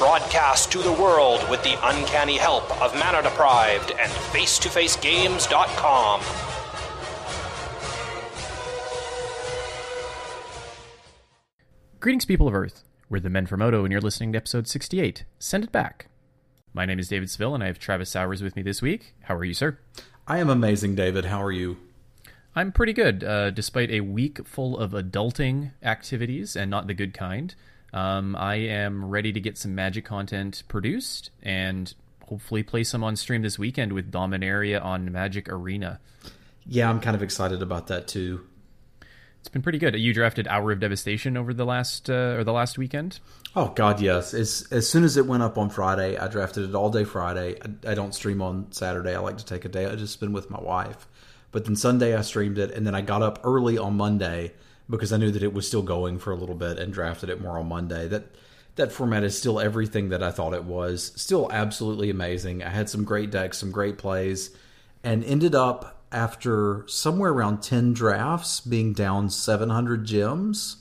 Broadcast to the world with the uncanny help of Mana Deprived and FaceToFaceGames.com. Greetings, people of Earth. We're the Men from Moto, and you're listening to episode 68. Send it back. My name is David Seville, and I have Travis Sowers with me this week. How are you, sir? I am amazing, David. How are you? I'm pretty good, uh, despite a week full of adulting activities and not the good kind. Um, I am ready to get some magic content produced and hopefully play some on stream this weekend with Dominaria on Magic Arena. Yeah, I'm kind of excited about that too. It's been pretty good. You drafted Hour of Devastation over the last uh, or the last weekend. Oh God, yes. As as soon as it went up on Friday, I drafted it all day Friday. I, I don't stream on Saturday. I like to take a day. I just spend with my wife. But then Sunday I streamed it, and then I got up early on Monday because I knew that it was still going for a little bit and drafted it more on Monday. That that format is still everything that I thought it was. Still absolutely amazing. I had some great decks, some great plays, and ended up after somewhere around 10 drafts being down 700 gems.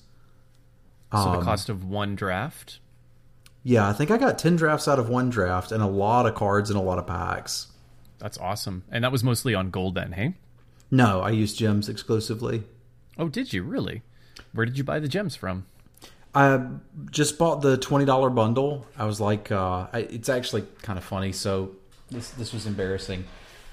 So the um, cost of one draft. Yeah, I think I got 10 drafts out of one draft and a lot of cards and a lot of packs. That's awesome. And that was mostly on gold then, hey? No, I used gems exclusively. Oh, did you really? Where did you buy the gems from? I just bought the twenty dollar bundle. I was like, uh, I, it's actually kind of funny. So this this was embarrassing.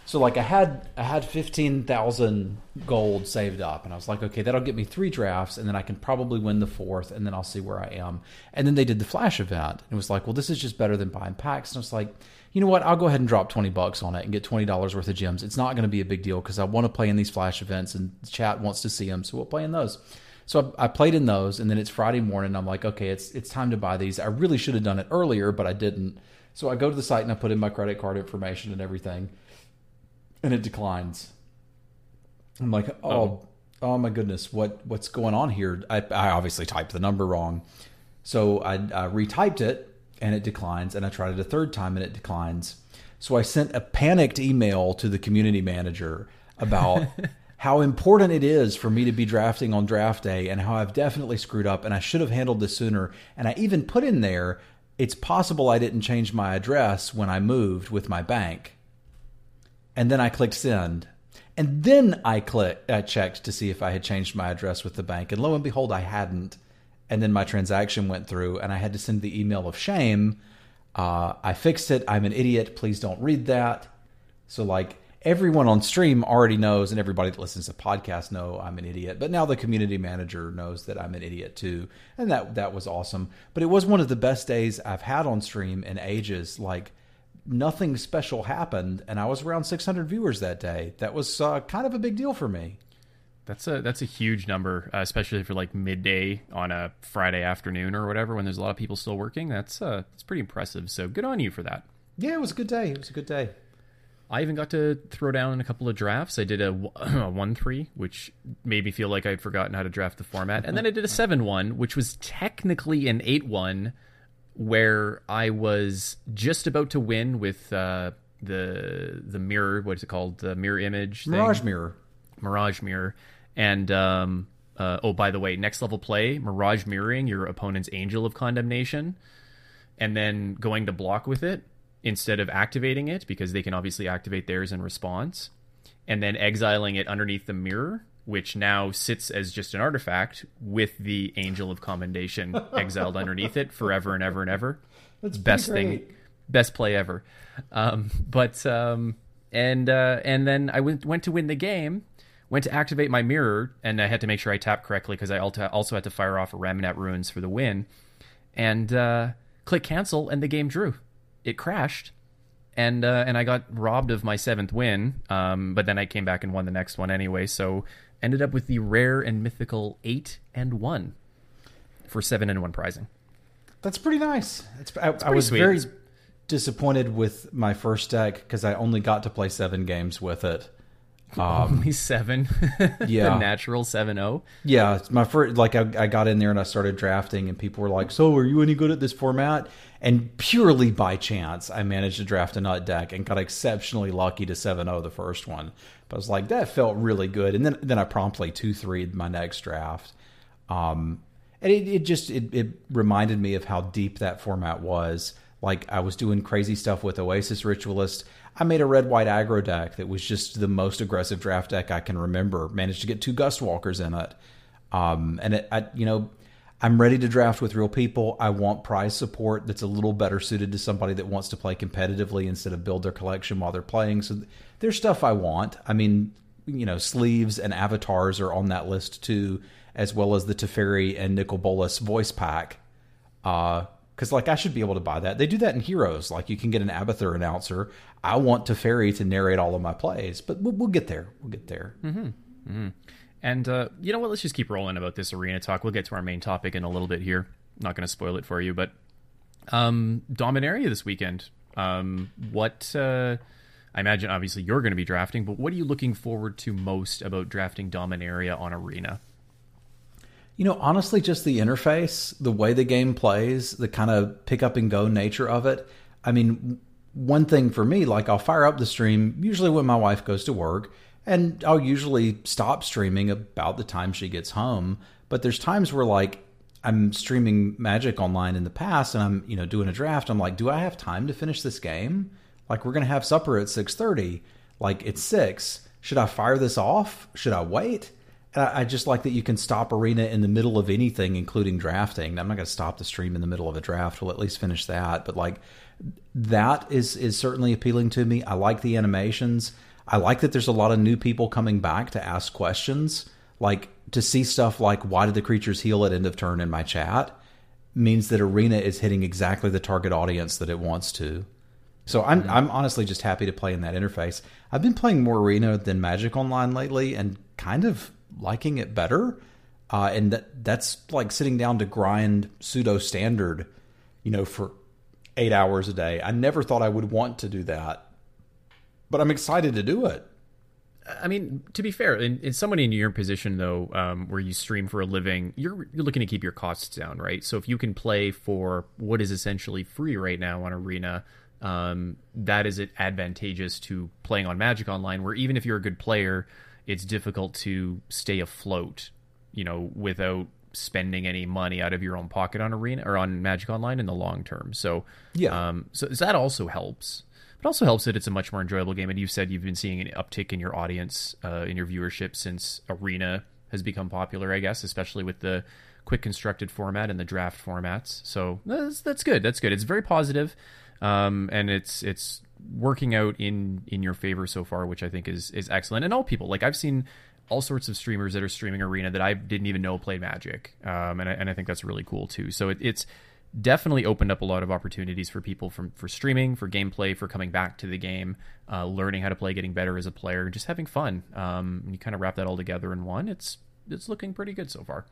So like I had I had fifteen thousand gold saved up, and I was like, okay, that'll get me three drafts, and then I can probably win the fourth, and then I'll see where I am. And then they did the flash event, and it was like, well, this is just better than buying packs. And I was like, you know what? I'll go ahead and drop twenty bucks on it and get twenty dollars worth of gems. It's not going to be a big deal because I want to play in these flash events, and the chat wants to see them, so we'll play in those. So I, I played in those, and then it's Friday morning. I'm like, okay, it's it's time to buy these. I really should have done it earlier, but I didn't. So I go to the site and I put in my credit card information and everything, and it declines. I'm like, oh, Oh. oh my goodness, what what's going on here? I, I obviously typed the number wrong, so I, I retyped it and it declines, and I tried it a third time and it declines. So I sent a panicked email to the community manager about how important it is for me to be drafting on draft day and how I've definitely screwed up and I should have handled this sooner. And I even put in there, it's possible I didn't change my address when I moved with my bank and then I clicked send. And then I click, I checked to see if I had changed my address with the bank, and lo and behold, I hadn't. And then my transaction went through, and I had to send the email of shame. Uh, I fixed it. I'm an idiot. Please don't read that. So, like everyone on stream already knows, and everybody that listens to podcasts know I'm an idiot. But now the community manager knows that I'm an idiot too, and that that was awesome. But it was one of the best days I've had on stream in ages. Like nothing special happened, and I was around 600 viewers that day. That was uh, kind of a big deal for me. That's a that's a huge number, uh, especially for like midday on a Friday afternoon or whatever when there's a lot of people still working. That's uh that's pretty impressive. So good on you for that. Yeah, it was a good day. It was a good day. I even got to throw down a couple of drafts. I did a, a one three, which made me feel like I'd forgotten how to draft the format, and then I did a seven one, which was technically an eight one, where I was just about to win with uh, the the mirror. What's it called? The mirror image. thing? Mirage Mirror. Mirage Mirror. And um, uh, oh, by the way, next level play, Mirage mirroring your opponent's Angel of Condemnation, and then going to block with it instead of activating it because they can obviously activate theirs in response, and then exiling it underneath the mirror, which now sits as just an artifact with the Angel of Condemnation exiled underneath it forever and ever and ever. That's best pretty thing, best play ever. Um, but um, and uh, and then I went went to win the game. Went to activate my mirror, and I had to make sure I tapped correctly because I also had to fire off a Ramunap Ruins for the win. And uh, click cancel, and the game drew. It crashed, and uh, and I got robbed of my seventh win. Um, but then I came back and won the next one anyway. So ended up with the rare and mythical eight and one for seven and one prizing. That's pretty nice. It's, I, I pretty was sweet. very disappointed with my first deck because I only got to play seven games with it. Only seven. Yeah. the natural seven zero. Yeah, my first. Like I, I got in there and I started drafting, and people were like, "So, are you any good at this format?" And purely by chance, I managed to draft a nut deck and got exceptionally lucky to 7-0 the first one. But I was like, that felt really good, and then then I promptly two 3 my next draft. Um, and it, it just it, it reminded me of how deep that format was. Like I was doing crazy stuff with Oasis Ritualist. I made a red white aggro deck that was just the most aggressive draft deck I can remember. Managed to get two Gust Walkers in it, um, and it, I, you know, I'm ready to draft with real people. I want prize support that's a little better suited to somebody that wants to play competitively instead of build their collection while they're playing. So there's stuff I want. I mean, you know, sleeves and avatars are on that list too, as well as the Teferi and Nicol Bolas voice pack. Uh, because like I should be able to buy that. They do that in Heroes. Like you can get an Abathur announcer. I want Teferi to narrate all of my plays, but we'll, we'll get there. We'll get there. And uh, you know what? Let's just keep rolling about this arena talk. We'll get to our main topic in a little bit here. Not going to spoil it for you, but um, Dominaria this weekend. Um, what uh, I imagine, obviously, you're going to be drafting, but what are you looking forward to most about drafting Dominaria on Arena? You know, honestly, just the interface, the way the game plays, the kind of pick up and go nature of it. I mean, one thing for me, like I'll fire up the stream usually when my wife goes to work, and I'll usually stop streaming about the time she gets home. But there's times where like I'm streaming Magic online in the past, and I'm you know doing a draft. I'm like, do I have time to finish this game? Like we're gonna have supper at six thirty. Like it's six. Should I fire this off? Should I wait? And I I just like that you can stop Arena in the middle of anything, including drafting. I'm not going to stop the stream in the middle of a draft. We'll at least finish that. But like that is is certainly appealing to me. I like the animations. I like that there's a lot of new people coming back to ask questions. Like to see stuff like why did the creatures heal at end of turn in my chat means that Arena is hitting exactly the target audience that it wants to. So I'm mm-hmm. I'm honestly just happy to play in that interface. I've been playing more Arena than Magic Online lately, and kind of liking it better. Uh, and that that's like sitting down to grind pseudo standard, you know, for eight hours a day. I never thought I would want to do that, but I'm excited to do it. I mean, to be fair, in, in somebody in your position though, um, where you stream for a living, you're you're looking to keep your costs down, right? So if you can play for what is essentially free right now on Arena, um, that is advantageous to playing on Magic Online, where even if you're a good player, it's difficult to stay afloat, you know, without spending any money out of your own pocket on Arena or on Magic Online in the long term. So Yeah. um, so, so that also helps. It also helps that it's a much more enjoyable game. And you've said you've been seeing an uptick in your audience, uh, in your viewership since Arena has become popular, I guess, especially with the quick constructed format and the draft formats. So that's, that's good. That's good. It's very positive, um, and it's it's working out in in your favor so far, which I think is is excellent. And all people like I've seen all sorts of streamers that are streaming Arena that I didn't even know played Magic, um, and I, and I think that's really cool too. So it, it's definitely opened up a lot of opportunities for people from for streaming, for gameplay, for coming back to the game, uh, learning how to play, getting better as a player, and just having fun. Um, you kind of wrap that all together in one. It's it's looking pretty good so far.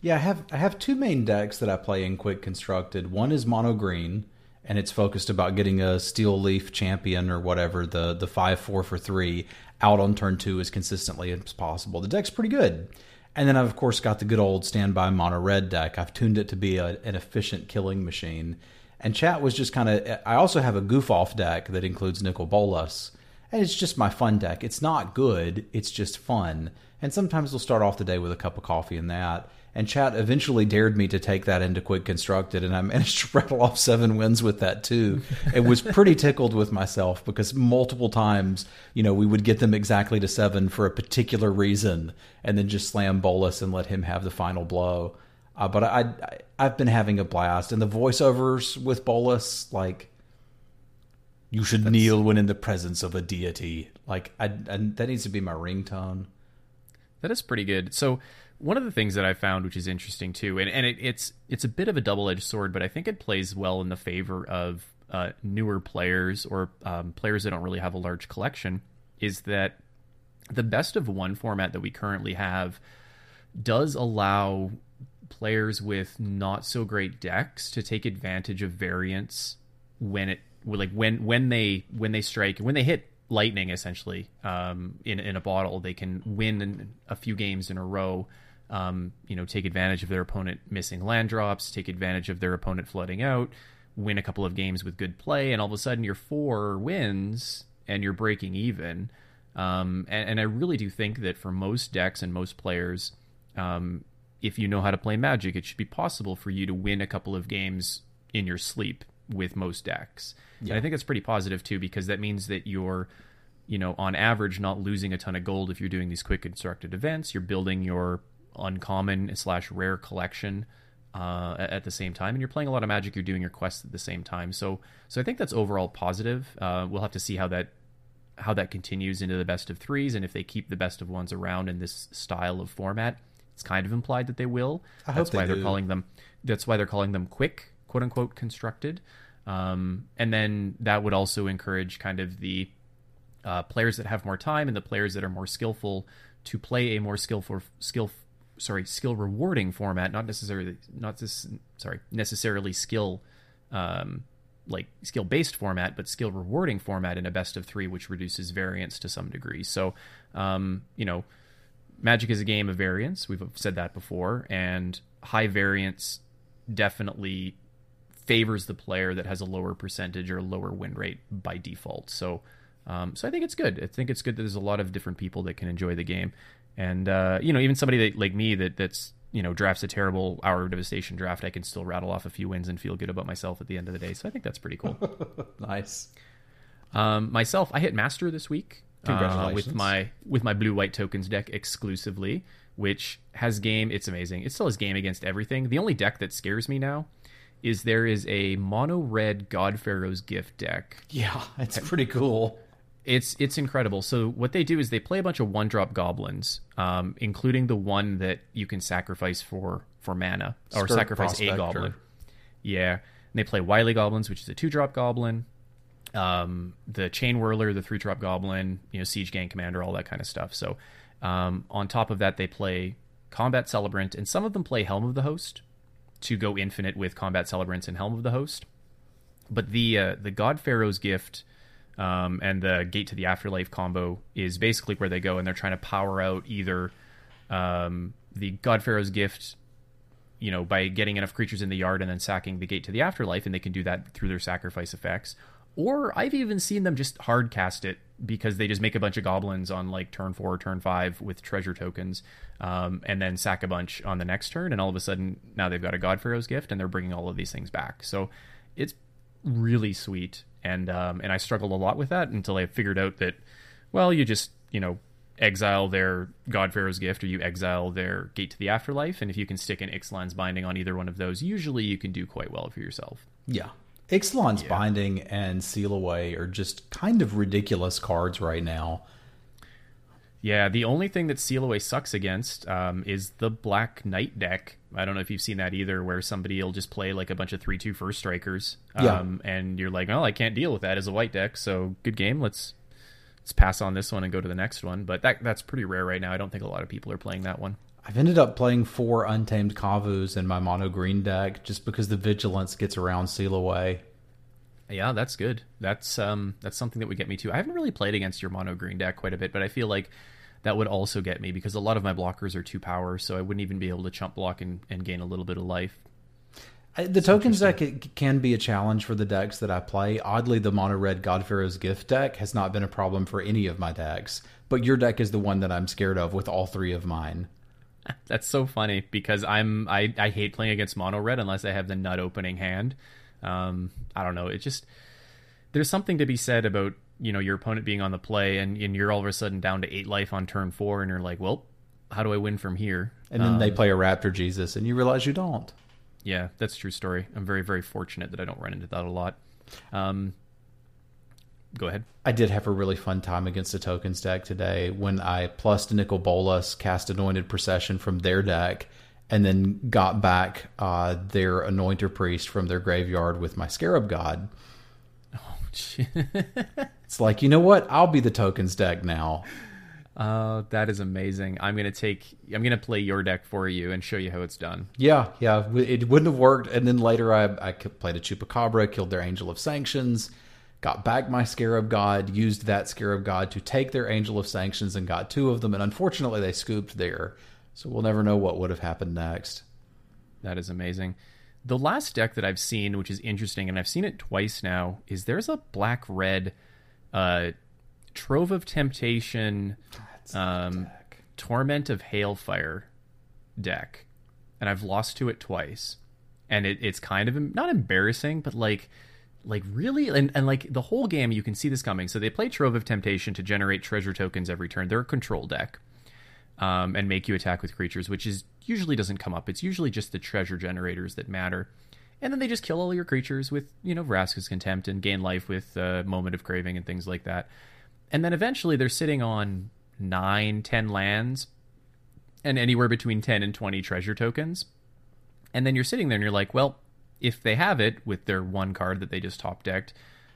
Yeah, I have I have two main decks that I play in Quick Constructed. One is mono green, and it's focused about getting a Steel Leaf champion or whatever the the five four for three out on turn two as consistently as possible. The deck's pretty good. And then I've of course got the good old standby mono red deck. I've tuned it to be a, an efficient killing machine. And chat was just kind of. I also have a goof off deck that includes Nicol Bolas, and it's just my fun deck. It's not good. It's just fun. And sometimes we'll start off the day with a cup of coffee and that. And chat eventually dared me to take that into quick constructed, and I managed to rattle off seven wins with that too. It was pretty tickled with myself because multiple times, you know, we would get them exactly to seven for a particular reason, and then just slam Bolas and let him have the final blow. Uh, but I, I, I've been having a blast, and the voiceovers with Bolas, like, you should kneel when in the presence of a deity. Like, I, I that needs to be my ringtone. That is pretty good. So one of the things that I found, which is interesting too, and, and it, it's it's a bit of a double edged sword, but I think it plays well in the favor of uh, newer players or um, players that don't really have a large collection, is that the best of one format that we currently have does allow players with not so great decks to take advantage of variance when it like when when they when they strike when they hit lightning essentially um, in in a bottle. They can win a few games in a row. Um, you know, take advantage of their opponent missing land drops, take advantage of their opponent flooding out, win a couple of games with good play, and all of a sudden you're four wins and you're breaking even. Um, and, and, I really do think that for most decks and most players, um, if you know how to play Magic, it should be possible for you to win a couple of games in your sleep with most decks. Yeah. And I think that's pretty positive too, because that means that you're, you know, on average, not losing a ton of gold if you're doing these quick constructed events. You're building your uncommon slash rare collection uh, at the same time, and you're playing a lot of Magic. You're doing your quests at the same time. So, so I think that's overall positive. Uh, we'll have to see how that how that continues into the best of threes, and if they keep the best of ones around in this style of format. It's kind of implied that they will. I that's hope why they are calling them. That's why they're calling them quick, quote unquote, constructed. Um, and then that would also encourage kind of the uh, players that have more time and the players that are more skillful to play a more skillful skill sorry skill rewarding format not necessarily not this sorry necessarily skill um, like skill based format but skill rewarding format in a best of three which reduces variance to some degree. So um, you know magic is a game of variance. We've said that before. And high variance definitely favors the player that has a lower percentage or lower win rate by default. So, um, so I think it's good. I think it's good that there's a lot of different people that can enjoy the game, and uh, you know, even somebody that, like me that that's you know drafts a terrible hour of devastation draft, I can still rattle off a few wins and feel good about myself at the end of the day. So I think that's pretty cool. nice. Um, myself, I hit master this week. Uh, with my with my blue white tokens deck exclusively, which has game. It's amazing. It still has game against everything. The only deck that scares me now is there is a mono red God Pharaoh's gift deck. Yeah, it's pretty cool. It's it's incredible. So what they do is they play a bunch of one drop goblins, um, including the one that you can sacrifice for for mana or sacrifice Prospector. a goblin. Yeah, and they play Wily goblins, which is a two drop goblin. Um, the Chain Whirler, the three drop goblin, you know, Siege Gang Commander, all that kind of stuff. So um, on top of that, they play Combat Celebrant, and some of them play Helm of the Host, to go infinite with combat celebrants and helm of the host. But the uh, the god pharaoh's gift um, and the gate to the afterlife combo is basically where they go and they're trying to power out either um, the god pharaoh's gift you know by getting enough creatures in the yard and then sacking the gate to the afterlife and they can do that through their sacrifice effects. Or I've even seen them just hard cast it because they just make a bunch of goblins on like turn four, turn five with treasure tokens, um, and then sack a bunch on the next turn, and all of a sudden now they've got a God Pharaoh's gift, and they're bringing all of these things back. So it's really sweet, and um, and I struggled a lot with that until I figured out that, well, you just you know exile their God Pharaoh's gift, or you exile their Gate to the Afterlife, and if you can stick an Ixalan's Binding on either one of those, usually you can do quite well for yourself. Yeah. Ixalan's Binding and Seal Away are just kind of ridiculous cards right now. Yeah, the only thing that Seal Away sucks against um, is the Black Knight deck. I don't know if you've seen that either, where somebody will just play like a bunch of 3 2 first strikers. Um, Yeah. And you're like, oh, I can't deal with that as a white deck, so good game. Let's let's pass on this one and go to the next one. But that that's pretty rare right now. I don't think a lot of people are playing that one. I've ended up playing four Untamed Kavus in my mono green deck just because the Vigilance gets around Seal Away. Yeah, that's good. That's um that's something that would get me too. I haven't really played against your mono green deck quite a bit, but I feel like that would also get me because a lot of my blockers are two power, so I wouldn't even be able to chump block and, and gain a little bit of life. I- The tokens deck it can be a challenge for the decks that I play. Oddly, the mono red God Pharaoh's Gift deck has not been a problem for any of my decks, but your deck is the one that I'm scared of with all three of mine. That's so funny because I'm I, I hate playing against mono red unless I have the nut opening hand. Um, I don't know. It just there's something to be said about you know your opponent being on the play and, and you're all of a sudden down to eight life on turn four and you're like, well, how do I win from here? And then they play a Raptor Jesus, and you realize you don't. Yeah, that's a true story. I'm very very fortunate that I don't run into that a lot. Um, go ahead. I did have a really fun time against the tokens deck today when I plussed Nicol Bolas, cast Anointed Procession from their deck, and then got back uh, their Anointer Priest from their graveyard with my Scarab God. Oh, it's like, you know what? I'll be the tokens deck now. Uh, that is amazing. I'm gonna take. I'm gonna play your deck for you and show you how it's done. Yeah, yeah, it wouldn't have worked. And then later I, I played a Chupacabra, killed their Angel of Sanctions, got back my Scarab God, used that Scarab God to take their Angel of Sanctions and got two of them, and unfortunately they scooped there. So we'll never know what would have happened next. That is amazing. The last deck that I've seen, which is interesting, and I've seen it twice now, is there's a black red uh, Trove of Temptation, um, Torment of Hailfire deck, and I've lost to it twice, and it, it's kind of not embarrassing, but like, like really, and, and like the whole game, you can see this coming. So they play Trove of Temptation to generate treasure tokens every turn. They're a control deck, um, and make you attack with creatures, which is usually doesn't come up. It's usually just the treasure generators that matter. And then they just kill all your creatures with, you know, Vraska's Contempt and gain life with uh, Moment of Craving and things like that. And then eventually they're sitting on nine, ten lands and anywhere between 10 and 20 treasure tokens. And then you're sitting there and you're like, well, if they have it with their one card that they just top decked,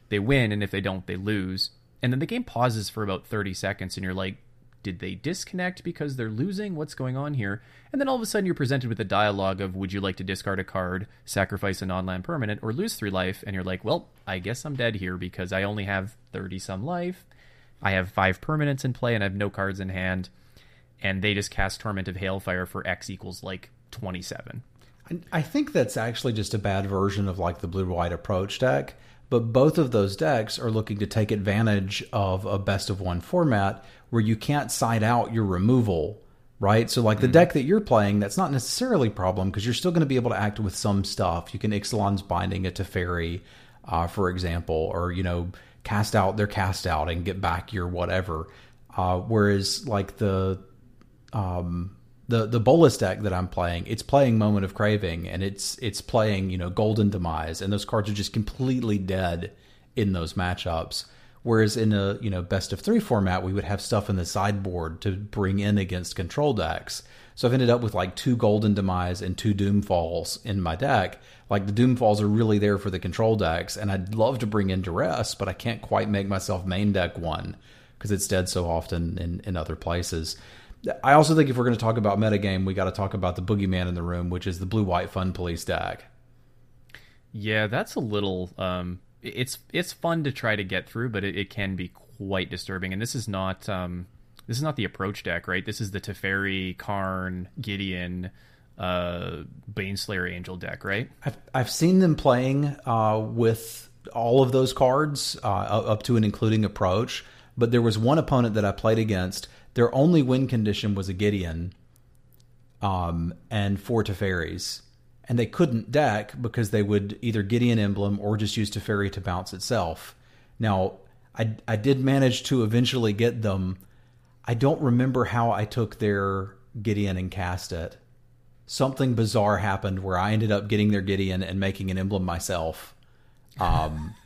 they win. And if they don't, they lose. And then the game pauses for about 30 seconds and you're like, did they disconnect because they're losing? What's going on here? And then all of a sudden you're presented with a dialogue of would you like to discard a card, sacrifice a non land permanent, or lose three life? And you're like, well, I guess I'm dead here because I only have 30 some life. I have five permanents in play and I have no cards in hand. And they just cast Torment of Hailfire for X equals like 27. I think that's actually just a bad version of like the blue white approach deck. But both of those decks are looking to take advantage of a best of one format where you can't side out your removal, right? So, like the mm. deck that you're playing, that's not necessarily a problem because you're still going to be able to act with some stuff. You can Ixalan's Binding it Teferi, uh, for example, or, you know, cast out their cast out and get back your whatever. Uh, whereas, like the. Um, the the Bolas deck that I'm playing, it's playing Moment of Craving and it's it's playing you know Golden Demise, and those cards are just completely dead in those matchups. Whereas in a you know best of three format, we would have stuff in the sideboard to bring in against control decks. So I've ended up with like two Golden Demise and two Doomfalls in my deck. Like the Doomfalls are really there for the control decks, and I'd love to bring in Duress, but I can't quite make myself main deck one because it's dead so often in, in other places. I also think if we're going to talk about metagame, we got to talk about the boogeyman in the room, which is the blue white fun police deck. Yeah, that's a little. Um, it's it's fun to try to get through, but it, it can be quite disturbing. And this is not um, this is not the approach deck, right? This is the Teferi, Karn, Gideon, uh, Baneslayer Angel deck, right? I've I've seen them playing uh, with all of those cards uh, up to and including approach. But there was one opponent that I played against their only win condition was a Gideon um, and four Teferis. And they couldn't deck because they would either Gideon emblem or just use Teferi to bounce itself. Now, I, I did manage to eventually get them. I don't remember how I took their Gideon and cast it. Something bizarre happened where I ended up getting their Gideon and making an emblem myself. Um,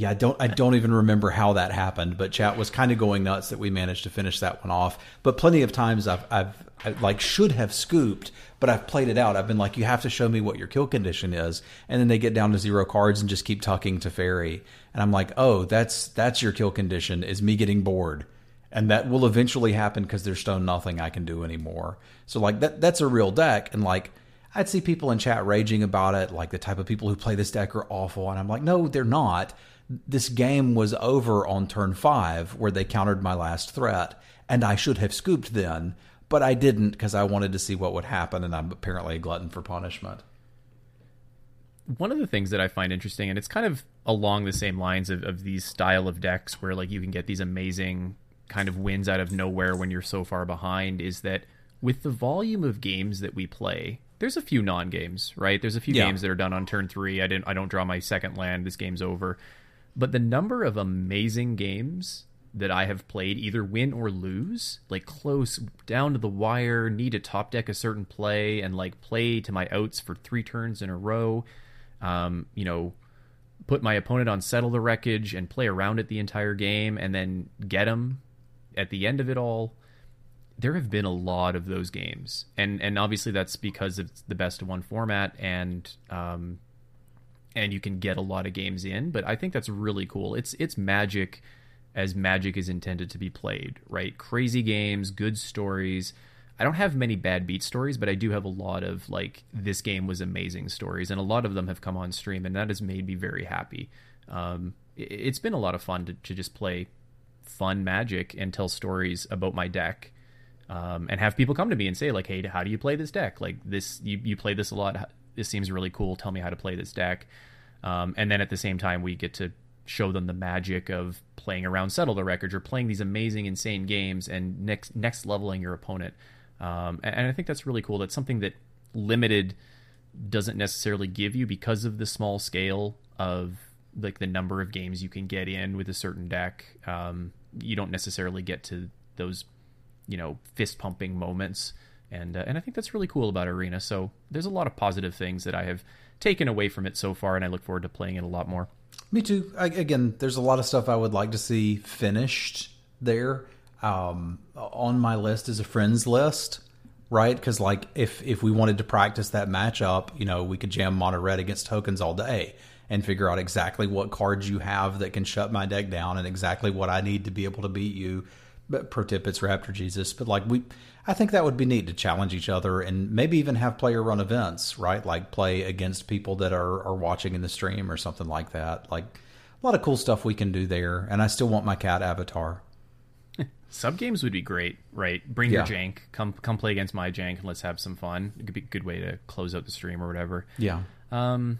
yeah, I don't I don't even remember how that happened, but chat was kind of going nuts that we managed to finish that one off. But plenty of times I've I've I, like should have scooped, but I've played it out. I've been like, you have to show me what your kill condition is, and then they get down to zero cards and just keep tucking Teferi, and I'm like, oh, that's that's your kill condition is me getting bored, and that will eventually happen because there's stone nothing I can do anymore. So like that that's a real deck, and like. I'd see people in chat raging about it, like the type of people who play this deck are awful. And I'm like, no, they're not this game was over on turn five where they countered my last threat, and I should have scooped then, but I didn't because I wanted to see what would happen, and I'm apparently a glutton for punishment. One of the things that I find interesting, and it's kind of along the same lines of, of these style of decks where like you can get these amazing kind of wins out of nowhere when you're so far behind, is that with the volume of games that we play, there's a few non games, right? There's a few yeah. games that are done on turn three. I didn't I don't draw my second land, this game's over. But the number of amazing games that I have played, either win or lose, like close down to the wire, need to top deck a certain play and like play to my outs for three turns in a row. Um, you know, put my opponent on settle the wreckage and play around it the entire game and then get them at the end of it all. There have been a lot of those games, and and obviously that's because it's the best of one format, and um, and you can get a lot of games in. But I think that's really cool. It's it's magic as magic is intended to be played, right? Crazy games, good stories. I don't have many bad beat stories, but I do have a lot of like this game was amazing stories, and a lot of them have come on stream, and that has made me very happy. Um, it's been a lot of fun to, to just play fun Magic and tell stories about my deck. Um, and have people come to me and say like, "Hey, how do you play this deck? Like this, you you play this a lot. This seems really cool. Tell me how to play this deck." Um, and then at the same time, we get to show them the magic of playing around settle the records or playing these amazing, insane games and next next leveling your opponent. Um, and, and I think that's really cool. That's something that limited doesn't necessarily give you because of the small scale of like the number of games you can get in with a certain deck. Um, you don't necessarily get to those, you know, fist pumping moments, and uh, and I think that's really cool about Arena. So there's a lot of positive things that I have taken away from it so far, and I look forward to playing it a lot more. Me too. I, again, there's a lot of stuff I would like to see finished there. Um, on my list is a friends list, right? Because like if if we wanted to practice that matchup, you know, we could jam mono red against tokens all day and figure out exactly what cards you have that can shut my deck down and exactly what I need to be able to beat you. But pro tip, it's Raptor Jesus. But like we, I think that would be neat to challenge each other and maybe even have player run events, right? Like play against people that are are watching in the stream or something like that. Like a lot of cool stuff we can do there. And I still want my cat avatar. Sub games would be great, right? Bring Yeah. your jank, come come play against my jank, and let's have some fun. It could be a good way to close out the stream or whatever. Yeah. Um,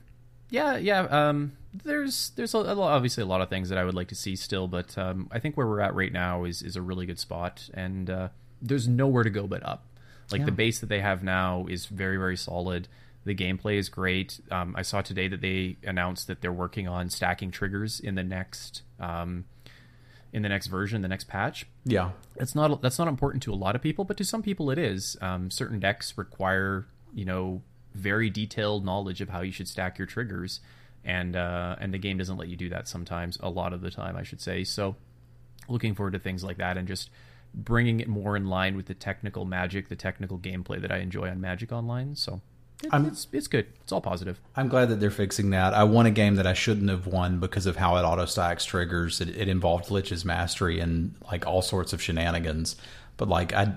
yeah, yeah. Um, there's there's a, a lot, obviously a lot of things that I would like to see still, but um, I think where we're at right now is is a really good spot, and uh, there's nowhere to go but up. Like the base that they have now is very very solid. The gameplay is great. Um, I saw today that they announced that they're working on stacking triggers in the next um, in the next version, the next patch. Yeah. That's not that's not important to a lot of people, but to some people it is. Um, certain decks require you know very detailed knowledge of how you should stack your triggers, and uh, and the game doesn't let you do that sometimes. A lot of the time, I should say. So, looking forward to things like that and just bringing it more in line with the technical magic, the technical gameplay that I enjoy on Magic Online. So. It, it's it's good. It's all positive. I'm glad that they're fixing that. I won a game that I shouldn't have won because of how it auto stacks triggers. It, it involved Lich's mastery and like all sorts of shenanigans. But like I,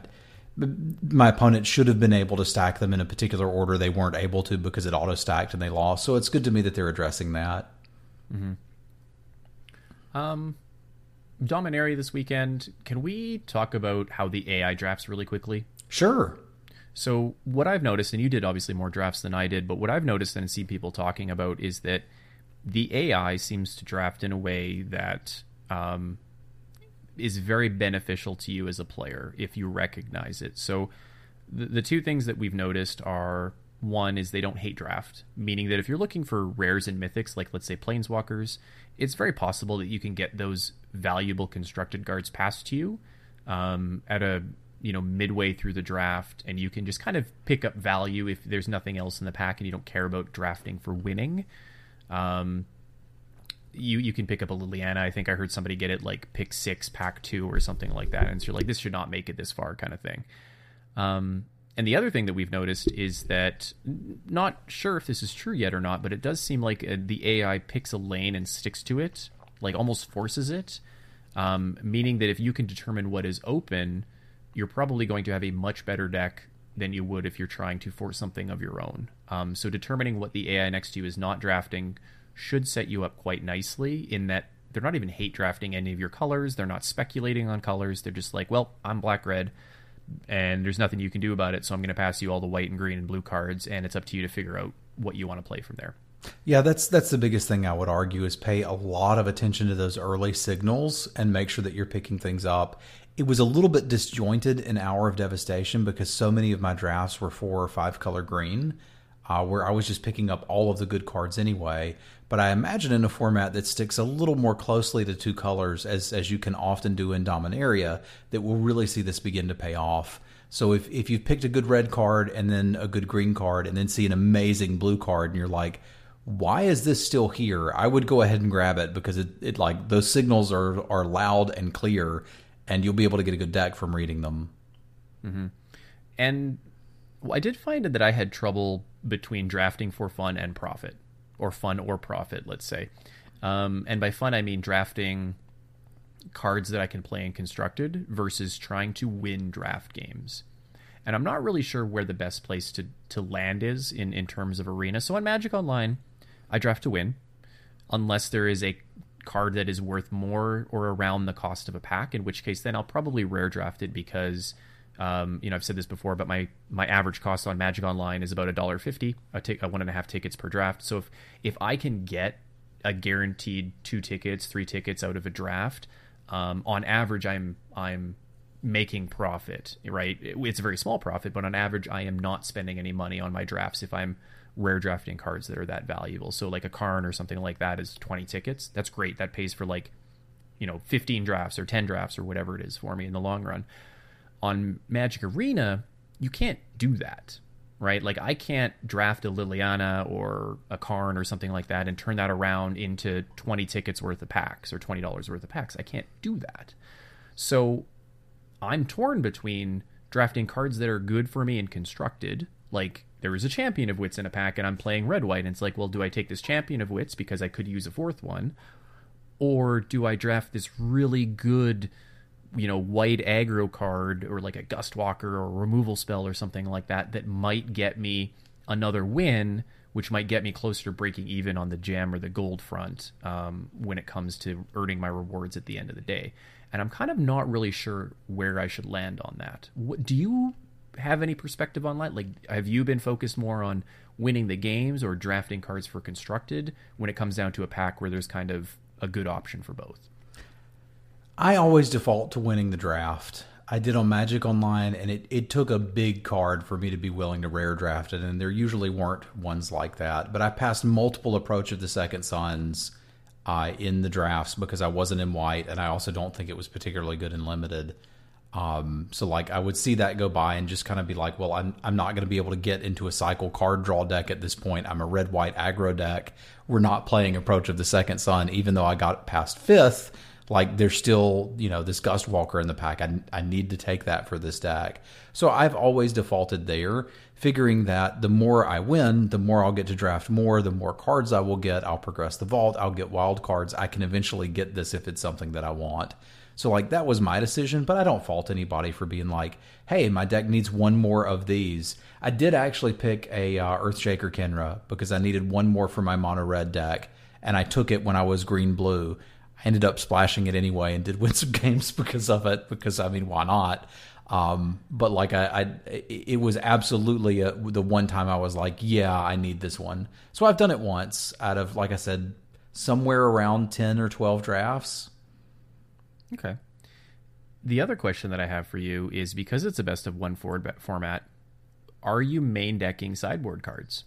my opponent should have been able to stack them in a particular order. They weren't able to because it auto stacked and they lost. So it's good to me that they're addressing that. Um, Dominaria this weekend. Can we talk about how the AI drafts really quickly? Sure. So what I've noticed, and you did obviously more drafts than I did, but what I've noticed and see people talking about is that the AI seems to draft in a way that um, is very beneficial to you as a player if you recognize it. So the, the two things that we've noticed are one is they don't hate draft, meaning that if you're looking for rares and mythics, like let's say planeswalkers, it's very possible that you can get those valuable constructed guards passed to you um, at a you know midway through the draft, and you can just kind of pick up value if there's nothing else in the pack and you don't care about drafting for winning. Um, you you can pick up a Liliana. I think I heard somebody get it like pick six, pack two, or something like that, and so you're like, this should not make it this far, kind of thing. Um, and the other thing that we've noticed is that not sure if this is true yet or not, but it does seem like uh, the AI picks a lane and sticks to it, like almost forces it. Um, meaning that if you can determine what is open, you're probably going to have a much better deck than you would if you're trying to force something of your own. Um, so determining what the AI next to you is not drafting should set you up quite nicely in that they're not even hate drafting any of your colors. They're not speculating on colors. They're just like, well, I'm black red and there's nothing you can do about it. So I'm going to pass you all the white and green and blue cards, and it's up to you to figure out what you want to play from there. Yeah, that's that's the biggest thing I would argue is pay a lot of attention to those early signals and make sure that you're picking things up. It was a little bit disjointed in Hour of Devastation because so many of my drafts were four or five color green, uh, where I was just picking up all of the good cards anyway. But I imagine in a format that sticks a little more closely to two colors, as as you can often do in Dominaria, that we'll really see this begin to pay off. So if if you've picked a good red card and then a good green card and then see an amazing blue card and you're like, why is this still here? I would go ahead and grab it because it, it like those signals are are loud and clear, and you'll be able to get a good deck from reading them. And I did find that I had trouble between drafting for fun and profit, or fun or profit, let's say. Um, and by fun, I mean drafting cards that I can play in constructed versus trying to win draft games. And I'm not really sure where the best place to, to land is in, in terms of arena. So on Magic Online, I draft to win, unless there is a card that is worth more or around the cost of a pack. In which case, then I'll probably rare draft it because. Um, you know, I've said this before, but my, my average cost on Magic Online is about a dollar fifty, a, t- a one and a half tickets per draft. So if if I can get a guaranteed two tickets, three tickets out of a draft, um, on average, I'm I'm making profit, right? It's a very small profit, but on average, I am not spending any money on my drafts if I'm rare drafting cards that are that valuable. So like a Karn or something like that is 20 tickets. That's great. That pays for like, you know, 15 drafts or 10 drafts or whatever it is for me in the long run. On Magic Arena, you can't do that, right? Like I can't draft a Liliana or a Karn or something like that and turn that around into 20 tickets worth of packs or $20 worth of packs. I can't do that. So I'm torn between drafting cards that are good for me and constructed, like there is a champion of wits in a pack and I'm playing red white, and it's like, well, do I take this champion of wits because I could use a fourth one? Or do I draft this really good, you know, white aggro card or like a gust walker or removal spell or something like that that might get me another win, which might get me closer to breaking even on the gem or the gold front um, when it comes to earning my rewards at the end of the day and I'm kind of not really sure where I should land on that. What, do you have any perspective on that? Like, have you been focused more on winning the games or drafting cards for constructed when it comes down to a pack where there's kind of a good option for both? I always default to winning the draft. I did on Magic Online, and it, it took a big card for me to be willing to rare draft it, and there usually weren't ones like that. But I passed multiple approach of the Second Sons uh, in the drafts because I wasn't in white, and I also don't think it was particularly good in limited. Um, so like I would see that go by and just kind of be like, well, I'm I'm not going to be able to get into a cycle card draw deck at this point. I'm a red white aggro deck. We're not playing approach of the second sun, even though I got past fifth. Like there's still you know this gust walker in the pack. I I need to take that for this deck. So I've always defaulted there figuring that the more I win, the more I'll get to draft more, the more cards I will get. I'll progress the vault, I'll get wild cards. I can eventually get this if it's something that I want. So, like, that was my decision, but I don't fault anybody for being like, hey, my deck needs one more of these. I did actually pick a uh, Earthshaker Khenra because I needed one more for my mono red deck, and I took it when I was green blue. Ended up splashing it anyway and did win some games because of it, because, I mean, why not? Um, but like I, I, it was absolutely a, the one time I was like, yeah, I need this one. So I've done it once out of, like I said, somewhere around 10 or 12 drafts. Okay. The other question that I have for you is because it's a best of one forward format, are you main decking sideboard cards?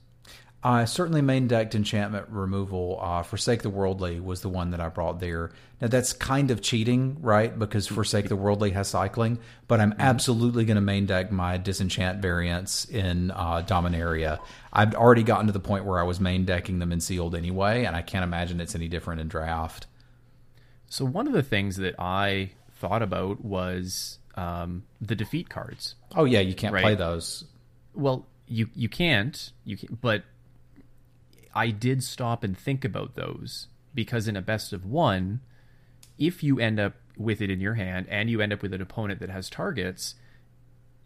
I certainly main decked enchantment removal. Uh, Forsake the Worldly was the one that I brought there. Now that's kind of cheating, right? Because Forsake the Worldly has cycling, but I'm mm-hmm. absolutely going to main deck my disenchant variants in uh, Dominaria. I've already gotten to the point where I was main decking them in sealed anyway, and I can't imagine it's any different in draft. So one of the things that I thought about was um, the defeat cards. Oh yeah, you can't right? play those. Well, you you can't. You can, but I did stop and think about those because in a best of one, if you end up with it in your hand and you end up with an opponent that has targets,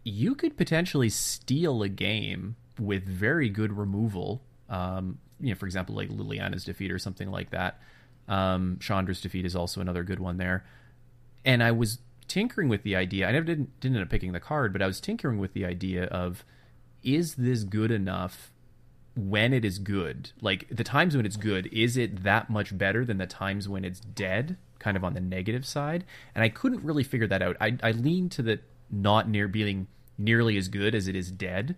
you could potentially steal a game with very good removal. Um, you know, for example, like Liliana's defeat or something like that. Um, Chandra's defeat is also another good one there. And I was tinkering with the idea. I never didn't didn't end up picking the card, but I was tinkering with the idea of is this good enough when it is good, like the times when it's good, is it that much better than the times when it's dead, kind of on the negative side? And I couldn't really figure that out. I, I lean to the not near being nearly as good as it is dead.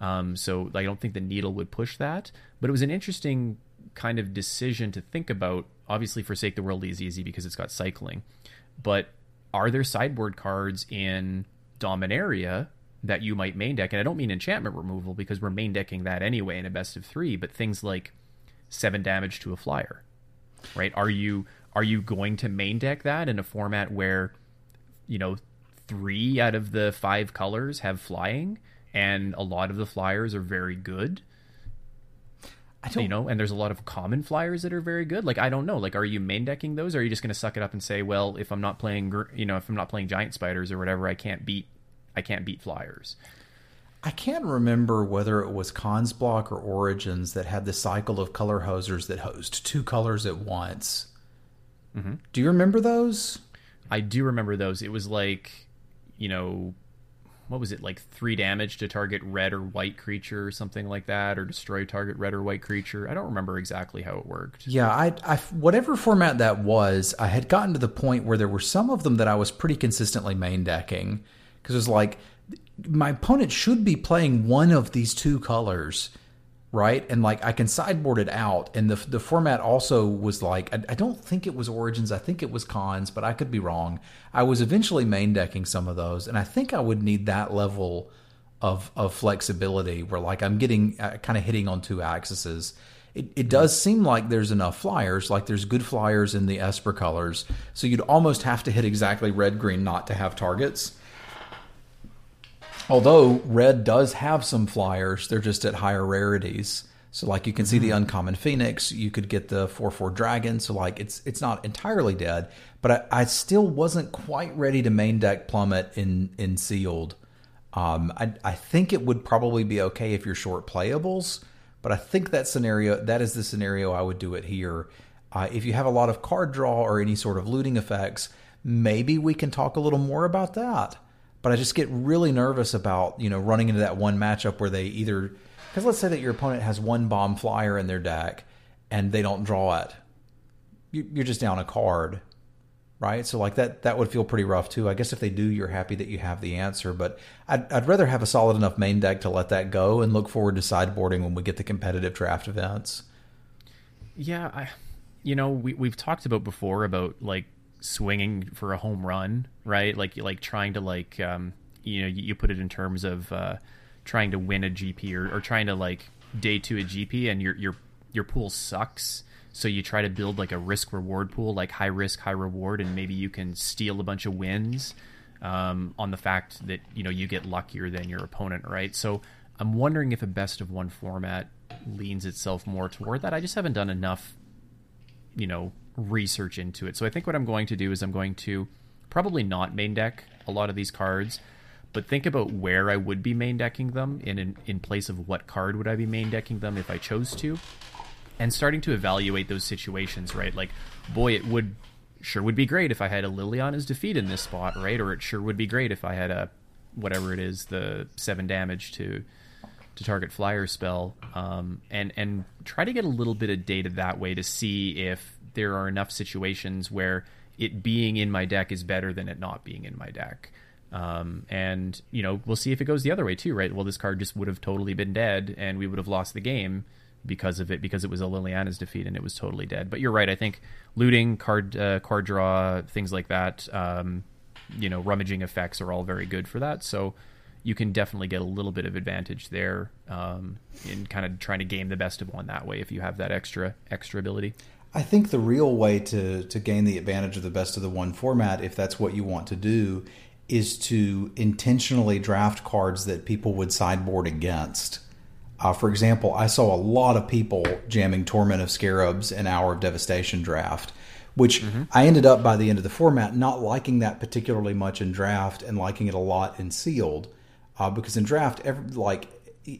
Um, so I don't think the needle would push that. But it was an interesting kind of decision to think about. Obviously, Forsake the World is easy because it's got cycling. But are there sideboard cards in Dominaria that you might main deck. And I don't mean enchantment removal because we're main decking that anyway in a best of three, but things like seven damage to a flyer. Right? Are you are you going to main deck that in a format where, you know, three out of the five colors have flying and a lot of the flyers are very good? I don't, you know, and there's a lot of common flyers that are very good. Like I don't know, like are you main decking those, or are you just going to suck it up and say, well, if I'm not playing, you know, if I'm not playing giant spiders or whatever, I can't beat I can't beat Flyers. I can't remember whether it was Khans Block or Origins that had the cycle of color hosers that host two colors at once. Mm-hmm. Do you remember those? I do remember those. It was like, you know, what was it like three damage to target red or white creature or something like that, or destroy target red or white creature. I don't remember exactly how it worked. Yeah, I, I whatever format that was, I had gotten to the point where there were some of them that I was pretty consistently main decking because it was like my opponent should be playing one of these two colors right? And like I can sideboard it out. And the the format also was like I, I, don't think it was Origins. I think it was Cons, but I could be wrong. I was eventually main decking some of those, and I think I would need that level of of flexibility where like I'm getting uh, kind of hitting on two axes. It, it does seem like there's enough flyers, like there's good flyers in the Esper colors. So you'd almost have to hit exactly red green not to have targets. Although red does have some flyers, they're just at higher rarities. So like you can see the mm-hmm. uncommon phoenix, you could get the four four dragon. So like it's it's not entirely dead, but I, I still wasn't quite ready to main deck plummet in in sealed. Um, I I think it would probably be okay if you're short playables, but I think that scenario that is the scenario I would do it here. Uh, if you have a lot of card draw or any sort of looting effects, maybe we can talk a little more about that but I just get really nervous about you know running into that one matchup where they either because let's say that your opponent has one bomb flyer in their deck and they don't draw it, you're just down a card, right? So like that that would feel pretty rough too. I guess if they do, you're happy that you have the answer, but I'd, I'd rather have a solid enough main deck to let that go and look forward to sideboarding when we get the competitive draft events. Yeah, I, you know, we we've talked about before about like swinging for a home run, right? Like like trying to like um, you know you, you put it in terms of uh, trying to win a GP or, or trying to like day two a GP, and your your your pool sucks. So you try to build like a risk reward pool, like high risk, high reward, and maybe you can steal a bunch of wins um, on the fact that you know you get luckier than your opponent, right? So I'm wondering if a best of one format leans itself more toward that. I just haven't done enough, you know, research into it. So I think what I'm going to do is I'm going to probably not main deck a lot of these cards, but think about where I would be main decking them in, in place of what card would I be main decking them if I chose to, and starting to evaluate those situations. Right, like boy, it would sure would be great if I had a Liliana's defeat in this spot, right? Or it sure would be great if I had a whatever it is, the seven damage to to target flyer spell, um, and and try to get a little bit of data that way to see if there are enough situations where it being in my deck is better than it not being in my deck. Um, and you know, we'll see if it goes the other way too, right? Well, this card just would have totally been dead, and we would have lost the game because of it, because it was a Liliana's defeat and it was totally dead. But you're right. I think looting, card uh, card draw, things like that, um, you know, rummaging effects are all very good for that. So you can definitely get a little bit of advantage there um, in kind of trying to game the best of one that way if you have that extra extra ability. I think the real way to to gain the advantage of the best of the one format, if that's what you want to do, is to intentionally draft cards that people would sideboard against. Uh, for example, I saw a lot of people jamming Torment of Scarabs and Hour of Devastation draft, which mm-hmm. I ended up by the end of the format not liking that particularly much in draft and liking it a lot in sealed. Uh, because in draft, every, like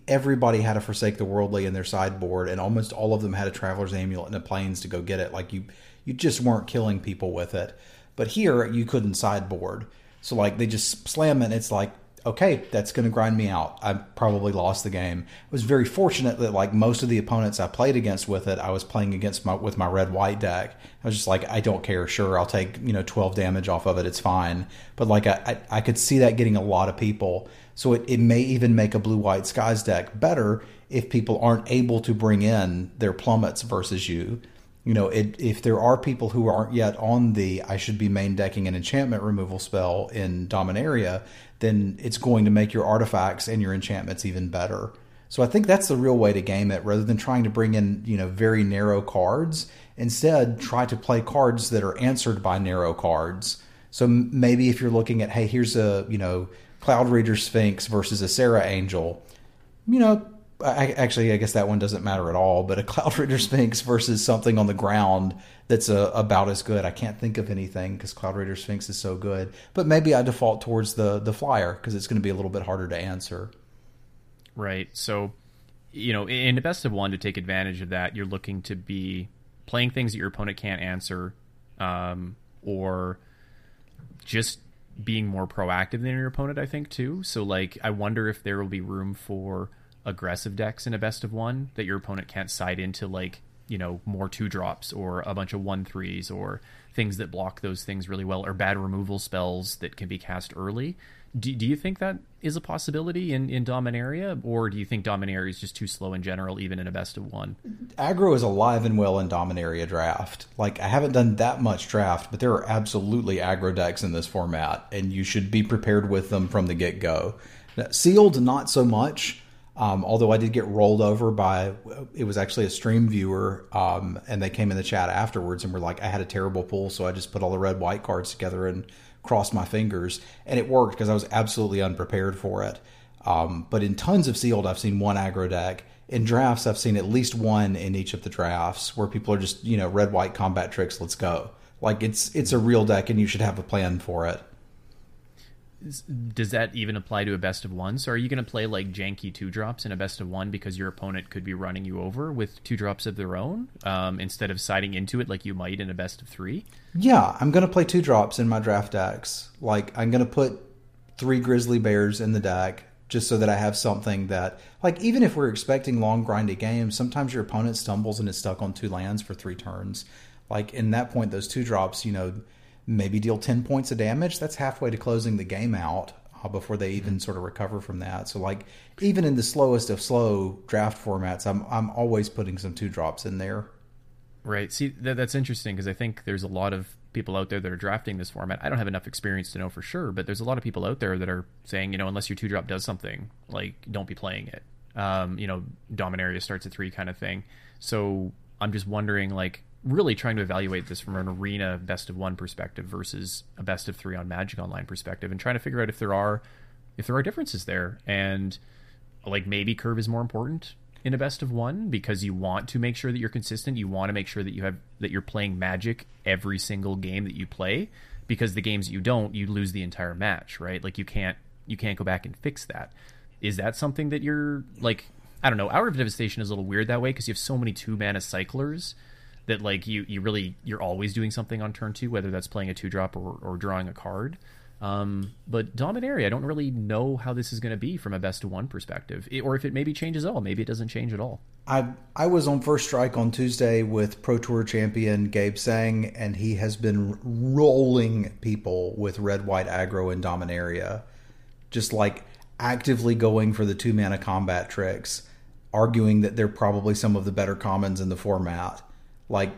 everybody had to forsake the worldly in their sideboard, and almost all of them had a traveler's amulet and a plains to go get it. Like you, you just weren't killing people with it. But here, you couldn't sideboard, so like they just slam it. and It's like okay, that's going to grind me out. I probably lost the game. I was very fortunate that like most of the opponents I played against with it, I was playing against my with my red white deck. I was just like, I don't care. Sure, I'll take you know twelve damage off of it. It's fine. But like I I, I could see that getting a lot of people. So it, it may even make a blue white skies deck better if people aren't able to bring in their plummets versus you you know, it, if there are people who aren't yet on the I should be main decking an enchantment removal spell in Dominaria, then it's going to make your artifacts and your enchantments even better. So I think that's the real way to game it rather than trying to bring in, you know, very narrow cards. Instead, try to play cards that are answered by narrow cards. So maybe if you're looking at, hey, here's a, you know, Cloudreader Sphinx versus a Serra Angel, you know, I, actually, I guess that one doesn't matter at all. But a Cloudreader Sphinx versus something on the ground that's a, uh, about as good. I can't think of anything because Cloudreader Sphinx is so good. But maybe I default towards the the flyer because it's going to be a little bit harder to answer. Right. So, you know, in the best of one, to take advantage of that, you're looking to be playing things that your opponent can't answer, um, or just being more proactive than your opponent. I think too. So like, I wonder if there will be room for aggressive decks in a best of one that your opponent can't side into like you know more two drops or a bunch of one threes or things that block those things really well or bad removal spells that can be cast early do, do you think that is a possibility in, in Dominaria, or do you think Dominaria is just too slow in general, even in a best of one? Aggro is alive and well in Dominaria draft. Like, I haven't done that much draft, but there are absolutely aggro decks in this format, and you should be prepared with them from the get go. Sealed, not so much. Um, although I did get rolled over by, it was actually a stream viewer, um, and they came in the chat afterwards and were like, I had a terrible pull, so I just put all the red white cards together and crossed my fingers, and it worked because I was absolutely unprepared for it. Um, but in tons of sealed, I've seen one aggro deck. In drafts, I've seen at least one in each of the drafts where people are just, you know, red white combat tricks. Let's go. Like it's it's a real deck, and you should have a plan for it does that even apply to a best of one? So are you going to play like janky two drops in a best of one because your opponent could be running you over with two drops of their own um, instead of siding into it like you might in a best of three? Yeah, I'm going to play two drops in my draft decks. Like I'm going to put three grizzly bears in the deck just so that I have something that, like, even if we're expecting long grindy games, sometimes your opponent stumbles and is stuck on two lands for three turns. Like in that point, those two drops, you know maybe deal 10 points of damage. That's halfway to closing the game out uh, before they even sort of recover from that. So, like, even in the slowest of slow draft formats, I'm, I'm always putting some two drops in there. Right. See, that, that's interesting because I think there's a lot of people out there that are drafting this format. I don't have enough experience to know for sure, but there's a lot of people out there that are saying, you know, unless your two drop does something, like, don't be playing it. Um, you know, Dominaria starts at three kind of thing. So I'm just wondering, like, really trying to evaluate this from an arena best of one perspective versus a best of three on Magic Online perspective, and trying to figure out if there are if there are differences there, and like maybe curve is more important in a best of one because you want to make sure that you're consistent. You want to make sure that you have that you're playing Magic every single game that you play because the games that you don't, you lose the entire match, right? Like you can't you can't go back and fix that. Is that something that you're like? I don't know. Hour of Devastation is a little weird that way because you have so many two mana cyclers that like you you really you're always doing something on turn two, whether that's playing a two drop or, or drawing a card. Um, but Dominaria, I don't really know how this is going to be from a best of one perspective, it, or if it maybe changes at all. Maybe it doesn't change at all. I I was on first strike on Tuesday with Pro Tour champion Gabe Sang, and he has been rolling people with red white aggro and Dominaria, just like actively going for the two mana combat tricks, arguing that they're probably some of the better commons in the format like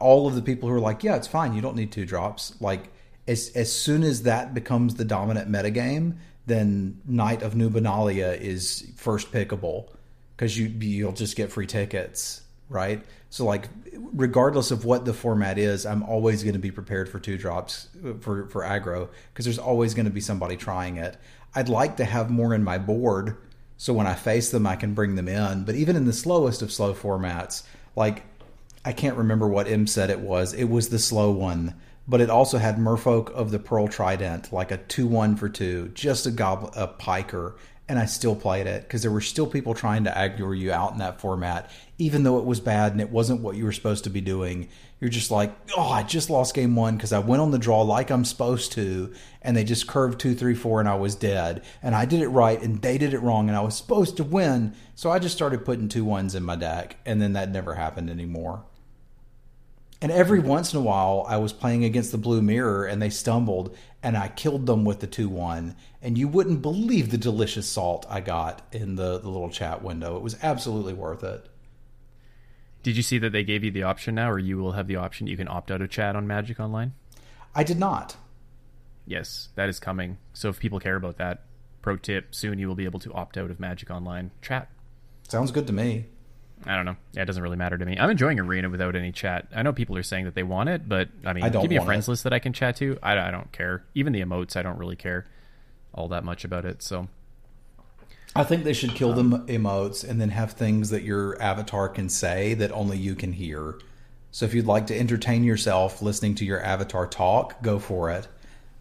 all of the people who are like, yeah, it's fine, you don't need two drops. Like as as soon as that becomes the dominant metagame, then Knight of New Benalia is first pickable because you you'll just get free tickets, right? So like regardless of what the format is, I'm always going to be prepared for two drops for for aggro because there's always going to be somebody trying it. I'd like to have more in my board so when I face them I can bring them in, but even in the slowest of slow formats, like I can't remember what M said it was. It was the slow one, but it also had Merfolk of the Pearl Trident, like a two-one for two, just a goblin, a piker, and I still played it because there were still people trying to aggro you out in that format, even though it was bad and it wasn't what you were supposed to be doing. You're just like, oh, I just lost game one because I went on the draw like I'm supposed to, and they just curved two, three, four, and I was dead. And I did it right, and they did it wrong, and I was supposed to win. So I just started putting two ones in my deck, and then that never happened anymore. And every once in a while, I was playing against the Blue Mirror and they stumbled and I killed them with the 2 1. And you wouldn't believe the delicious salt I got in the, the little chat window. It was absolutely worth it. Did you see that they gave you the option now, or you will have the option you can opt out of chat on Magic Online? I did not. Yes, that is coming. So if people care about that, pro tip soon you will be able to opt out of Magic Online chat. Sounds good to me. I don't know. Yeah, it doesn't really matter to me. I'm enjoying Arena without any chat. I know people are saying that they want it, but I mean, I give me a friends it. list that I can chat to. I, I don't care. Even the emotes, I don't really care all that much about it. So I think they should kill the emotes and then have things that your avatar can say that only you can hear. So if you'd like to entertain yourself listening to your avatar talk, go for it.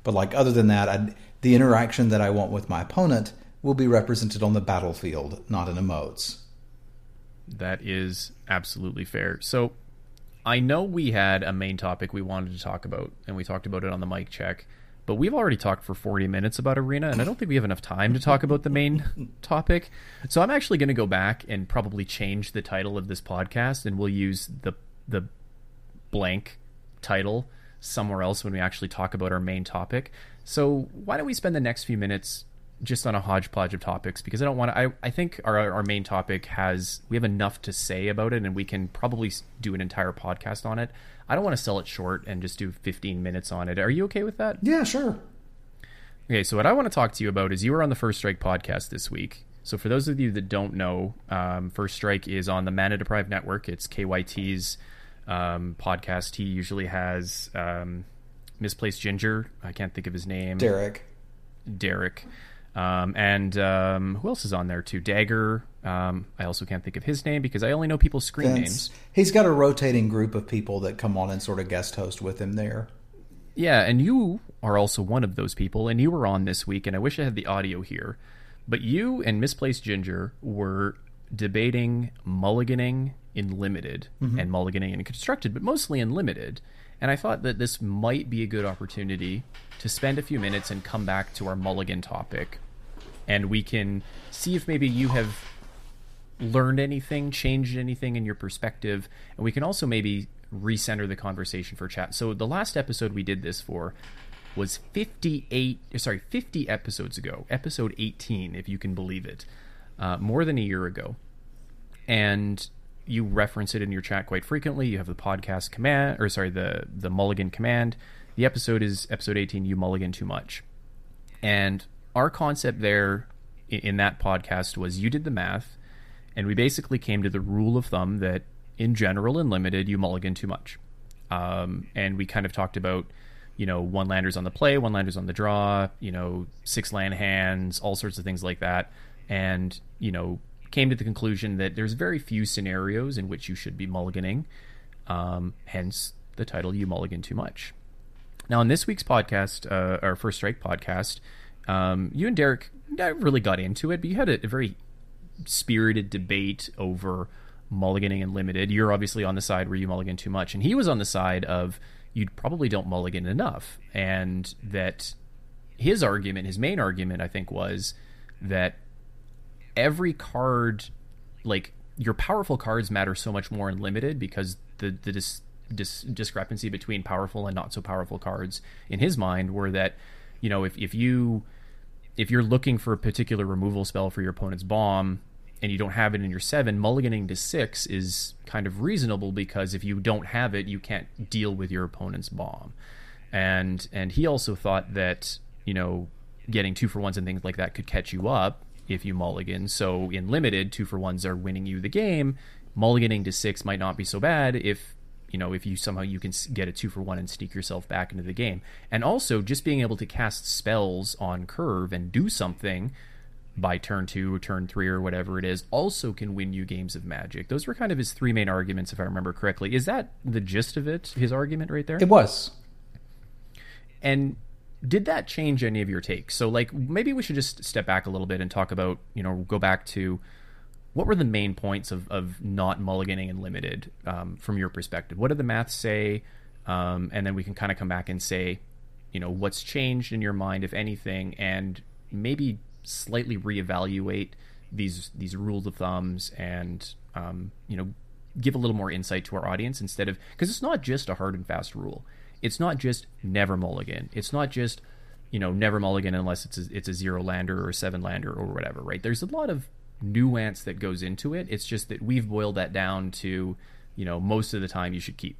But like other than that, I'd, the interaction that I want with my opponent will be represented on the battlefield, not in emotes. That is absolutely fair. So I know we had a main topic we wanted to talk about, and we talked about it on the mic check. But we've already talked for 40 minutes about Arena, and I don't think we have enough time to talk about the main topic. So I'm actually going to go back and probably change the title of this podcast, and we'll use the the blank title somewhere else when we actually talk about our main topic. So why don't we spend the next few minutes just on a hodgepodge of topics because I don't want to. I, I think our our main topic has we have enough to say about it, and we can probably do an entire podcast on it. I don't want to sell it short and just do 15 minutes on it. Are you okay with that? Yeah, sure. Okay, so what I want to talk to you about is you were on the First Strike podcast this week. So for those of you that don't know, um, First Strike is on the Mana Deprived Network. It's KYT's um, podcast. He usually has um, Misplaced Ginger. I can't think of his name. Derek. Derek. Um, and um, who else is on there too? Dagger. Um, I also can't think of his name because I only know people's screen Vince. names. He's got a rotating group of people that come on and sort of guest host with him there. Yeah, and you are also one of those people, and you were on this week, and I wish I had the audio here. But you and Misplaced Ginger were debating mulliganing in limited and mulliganing in constructed, but mostly in limited. And I thought that this might be a good opportunity to spend a few minutes and come back to our mulligan topic. And we can see if maybe you have learned anything, changed anything in your perspective, and we can also maybe recenter the conversation for chat. So the last episode we did this for was 58 sorry 50 episodes ago episode 18 if you can believe it uh, more than a year ago and you reference it in your chat quite frequently you have the podcast command or sorry the the mulligan command the episode is episode 18 you mulligan too much and our concept there i- in that podcast was you did the math, and we basically came to the rule of thumb that in general and limited, you mulligan too much. Um, and we kind of talked about, you know, one landers on the play, one landers on the draw, you know, six land hands, all sorts of things like that. And, you know, came to the conclusion that there's very few scenarios in which you should be mulliganing. Um, hence the title, You Mulligan Too Much. Now, in this week's podcast, uh, our first strike podcast, um, you and Derek really got into it, but you had a, a very spirited debate over mulliganing and limited. You're obviously on the side where you mulligan too much, and he was on the side of you probably don't mulligan enough, and that his argument, his main argument, I think, was that every card, like your powerful cards, matter so much more in limited because the the dis, dis, discrepancy between powerful and not so powerful cards in his mind were that you know if if you if you're looking for a particular removal spell for your opponent's bomb and you don't have it in your seven, mulliganing to six is kind of reasonable because if you don't have it, you can't deal with your opponent's bomb. And and he also thought that you know getting two for ones and things like that could catch you up if you mulligan. So in limited, two for ones are winning you the game. Mulliganing to six might not be so bad if you know if you somehow you can get a two for one and sneak yourself back into the game. And also just being able to cast spells on curve and do something by turn two or turn three or whatever it is also can win you games of magic. Those were kind of his three main arguments, if I remember correctly. Is that the gist of it? His argument right there. It was. And did that change any of your takes? So, like, maybe we should just step back a little bit and talk about, you know, go back to what were the main points of, of not mulliganing and limited um, from your perspective? What did the math say? Um, and then we can kind of come back and say, you know, what's changed in your mind, if anything, and maybe slightly reevaluate these these rules of thumbs and um, you know give a little more insight to our audience instead of because it's not just a hard and fast rule. It's not just never mulligan. It's not just you know never mulligan unless it's a, it's a zero lander or a seven lander or whatever. Right? There's a lot of nuance that goes into it. It's just that we've boiled that down to you know most of the time you should keep.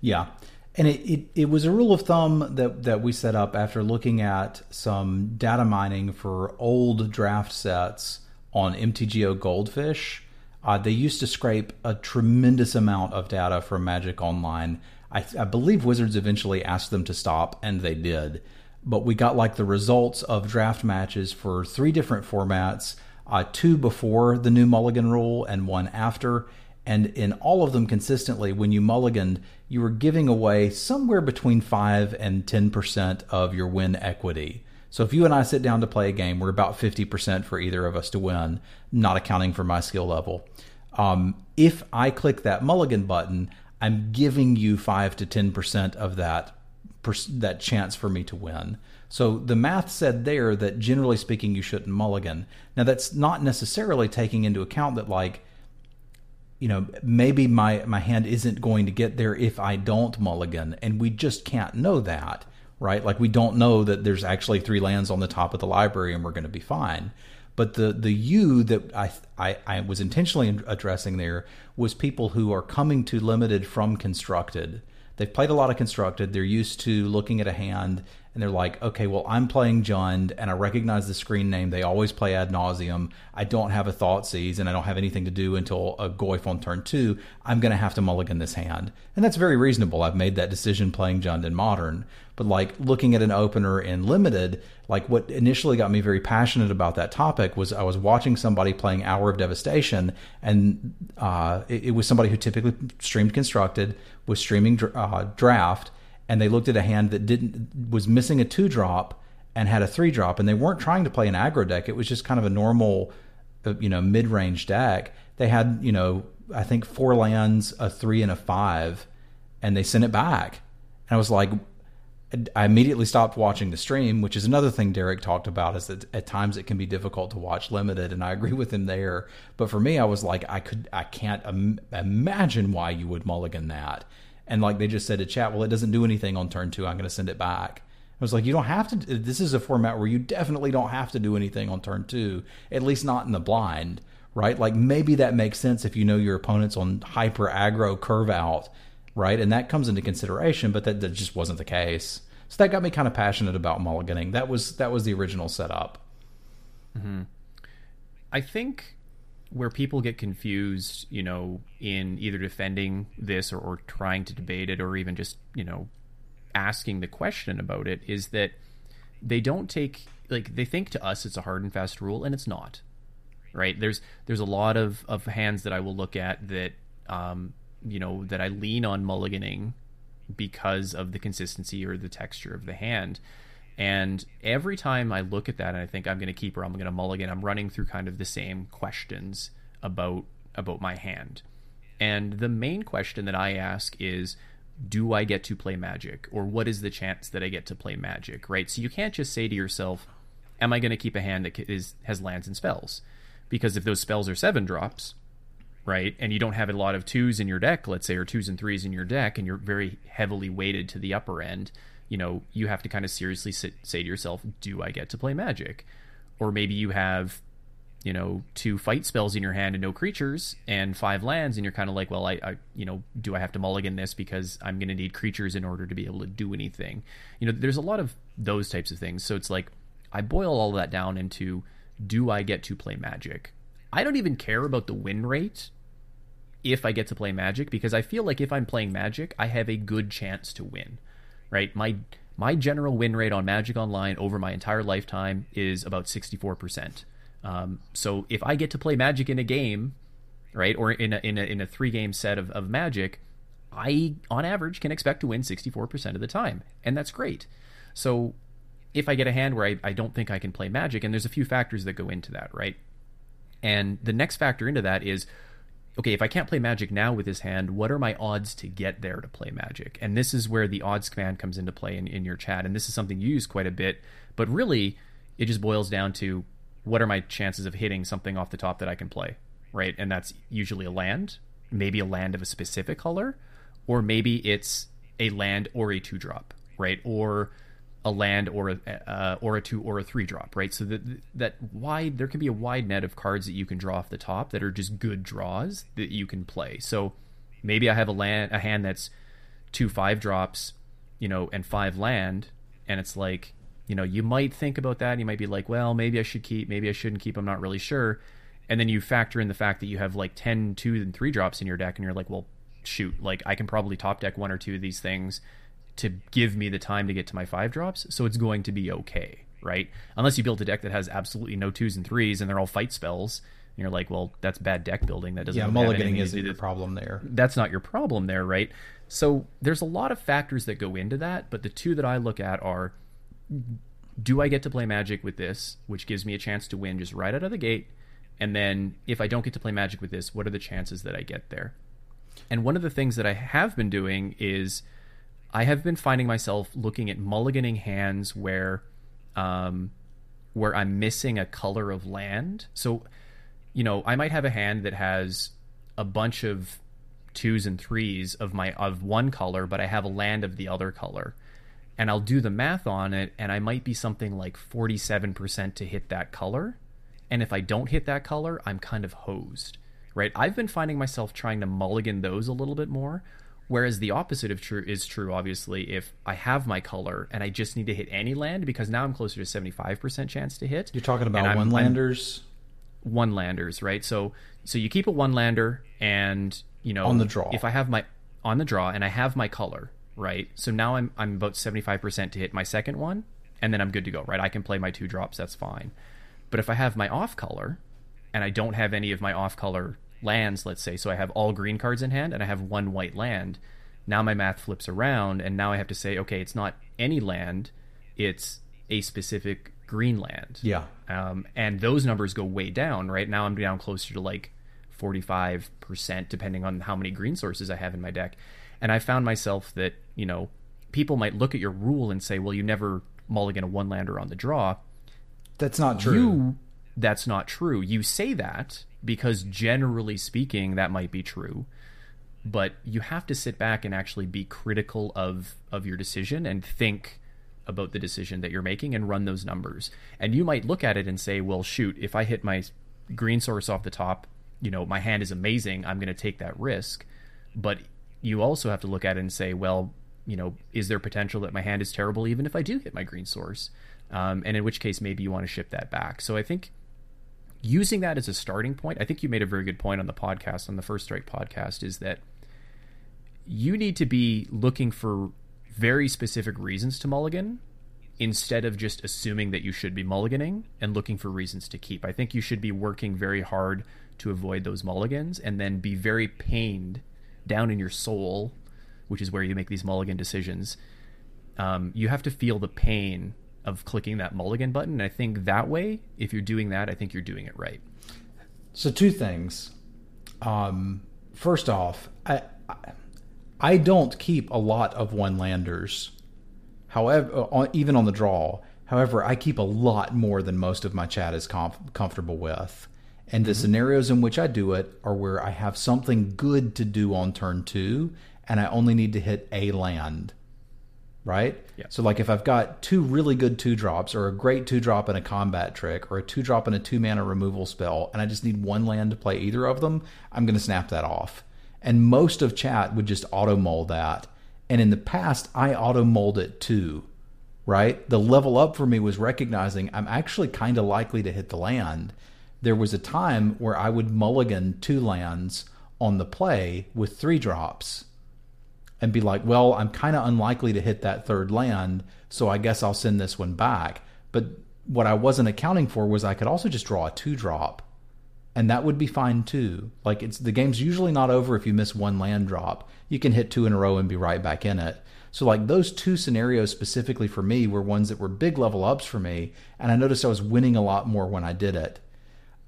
Yeah. And it, it, it was a rule of thumb that, that we set up after looking at some data mining for old draft sets on MTGO Goldfish. Uh, they used to scrape a tremendous amount of data from Magic Online. I, I believe Wizards eventually asked them to stop, and they did. But we got like the results of draft matches for three different formats uh, two before the new Mulligan rule and one after. And in all of them consistently, when you mulliganed, you were giving away somewhere between 5 and 10% of your win equity. So if you and I sit down to play a game, we're about 50% for either of us to win, not accounting for my skill level. Um, if I click that mulligan button, I'm giving you five to ten percent of that that chance for me to win. So the math said there that generally speaking, you shouldn't mulligan. Now that's not necessarily taking into account that like, you know, maybe my my hand isn't going to get there if I don't mulligan, and we just can't know that, right? Like we don't know that there's actually three lands on the top of the library and we're going to be fine. But the the you that I, I I was intentionally addressing there was people who are coming to limited from constructed. They've played a lot of constructed. They're used to looking at a hand and they're like, okay, well, I'm playing Jund, and I recognize the screen name. They always play ad nauseam. I don't have a Thoughtseize, and I don't have anything to do until a Goyf on turn two. I'm going to have to mulligan this hand, and that's very reasonable. I've made that decision playing Jund in Modern, but like looking at an opener in Limited, like what initially got me very passionate about that topic was I was watching somebody playing Hour of Devastation, and uh, it, it, was somebody who typically streamed Constructed, was streaming uh, Draft and they looked at a hand that didn't was missing a two drop and had a three drop, and they weren't trying to play an aggro deck. It was just kind of a normal, uh, you know, mid range deck. They had you know I think four lands, a three, and a five, and they sent it back. And I was like, I immediately stopped watching the stream, which is another thing Derek talked about. Is that at times it can be difficult to watch limited, and I agree with him there. But for me, I was like, I could, I can't Im- imagine why you would mulligan that and like they just said to chat, well, it doesn't do anything on turn two. I'm going to send it back. I was like, you don't have to. This is a format where you definitely don't have to do anything on turn two, at least not in the blind, right? Like maybe that makes sense if you know your opponent's on hyper aggro curve out, right? And that comes into consideration, but that, that just wasn't the case. So that got me kind of passionate about mulliganing. That was that was the original setup. Mm-hmm. I think where people get confused, you know, in either defending this or, or trying to debate it or even just, you know, asking the question about it is that they don't take like they think to us it's a hard and fast rule and it's not right? There's there's a lot of of hands that i will look at that um you know that i lean on mulliganing because of the consistency or the texture of the hand and every time I look at that and I think I'm going to keep or I'm going to mulligan, I'm running through kind of the same questions about about my hand. And the main question that I ask is do I get to play magic or what is the chance that I get to play magic, right? So you can't just say to yourself, am I going to keep a hand that is has lands and spells? Because if those spells are 7 drops, right? And you don't have a lot of twos in your deck, let's say, or twos and threes in your deck, and you're very heavily weighted to the upper end, you know, you have to kind of seriously sit, say to yourself, do I get to play magic? Or maybe you have, you know, two fight spells in your hand and no creatures and five lands, and you're kind of like, well, I, I you know, do I have to mulligan this because I'm going to need creatures in order to be able to do anything? You know, there's a lot of those types of things. So it's like, I boil all that down into, do I get to play magic? I don't even care about the win rate if I get to play magic because I feel like if I'm playing magic, I have a good chance to win right? My my general win rate on Magic Online over my entire lifetime is about 64%. Um, so if I get to play Magic in a game, right, or in a in a, in a three game set of, of Magic, I on average can expect to win 64% of the time, and that's great. So if I get a hand where I, I don't think I can play Magic, and there's a few factors that go into that, right? And the next factor into that is okay, if I can't play Magic now with his hand, what are my odds to get there to play Magic? And this is where the odds command comes into play in, in your chat. And this is something you use quite a bit, but really it just boils down to what are my chances of hitting something off the top that I can play, right? And that's usually a land, maybe a land of a specific color, or maybe it's a land or a two drop, right? Or a land or a uh, or a two or a three drop, right? So that that wide there can be a wide net of cards that you can draw off the top that are just good draws that you can play. So maybe I have a land a hand that's two five drops, you know, and five land, and it's like you know you might think about that. you might be like, well, maybe I should keep, maybe I shouldn't keep. I'm not really sure. And then you factor in the fact that you have like 10 two and three drops in your deck, and you're like, well, shoot, like I can probably top deck one or two of these things to give me the time to get to my five drops, so it's going to be okay, right? Unless you build a deck that has absolutely no twos and threes and they're all fight spells, and you're like, well, that's bad deck building. That doesn't. Yeah, mulliganing isn't your problem there. That's not your problem there, right? So there's a lot of factors that go into that, but the two that I look at are: do I get to play Magic with this, which gives me a chance to win just right out of the gate? And then if I don't get to play Magic with this, what are the chances that I get there? And one of the things that I have been doing is I have been finding myself looking at mulliganing hands where um, where I'm missing a color of land. So, you know, I might have a hand that has a bunch of twos and threes of my of one color, but I have a land of the other color. And I'll do the math on it, and I might be something like 47% to hit that color. And if I don't hit that color, I'm kind of hosed, right? I've been finding myself trying to mulligan those a little bit more. Whereas the opposite of true is true, obviously, if I have my color and I just need to hit any land because now I'm closer to 75% chance to hit. You're talking about one landers one landers, right? So so you keep a one lander and you know On the draw. If I have my on the draw and I have my color, right? So now I'm I'm about 75% to hit my second one and then I'm good to go, right? I can play my two drops, that's fine. But if I have my off color and I don't have any of my off color lands, let's say, so I have all green cards in hand and I have one white land, now my math flips around and now I have to say, okay, it's not any land, it's a specific green land. Yeah. Um, and those numbers go way down. Right now, I'm down closer to like 45%, depending on how many green sources I have in my deck. And I found myself that, you know, people might look at your rule and say, well, you never mulligan a one lander on the draw. That's not true. You, that's not true. You say that because generally speaking, that might be true. But you have to sit back and actually be critical of, of your decision and think about the decision that you're making and run those numbers. And you might look at it and say, well, shoot, if I hit my green source off the top, you know, my hand is amazing. I'm going to take that risk. But you also have to look at it and say, well, you know, is there potential that my hand is terrible even if I do hit my green source? Um, and in which case, maybe you want to ship that back. So I think using that as a starting point, I think you made a very good point on the podcast, on the First Strike podcast, is that you need to be looking for very specific reasons to mulligan instead of just assuming that you should be mulliganing and looking for reasons to keep. I think you should be working very hard to avoid those mulligans and then be very pained down in your soul, which is where you make these mulligan decisions. Um, you have to feel the pain of clicking that mulligan button. And I think that way, if you're doing that, I think you're doing it right. So two things. Um, first off, I, I I don't keep a lot of one landers. However, on, even on the draw. However, I keep a lot more than most of my chat is comf- comfortable with. And the scenarios in which I do it are where I have something good to do on turn two, and I only need to hit a land. Right? Yeah. So, like, if I've got two really good two drops, or a great two drop and a combat trick, or a two drop and a two mana removal spell, and I just need one land to play either of them, I'm going to snap that off. And most of chat would just auto mold that. And in the past, I auto mold it too, right? The level up for me was recognizing I'm actually kind of likely to hit the land. There was a time where I would mulligan two lands on the play with three drops and be like, well, I'm kind of unlikely to hit that third land, so I guess I'll send this one back. But what I wasn't accounting for was I could also just draw a two drop, and that would be fine too. Like it's the game's usually not over if you miss one land drop. You can hit two in a row and be right back in it. So like those two scenarios specifically for me were ones that were big level ups for me, and I noticed I was winning a lot more when I did it.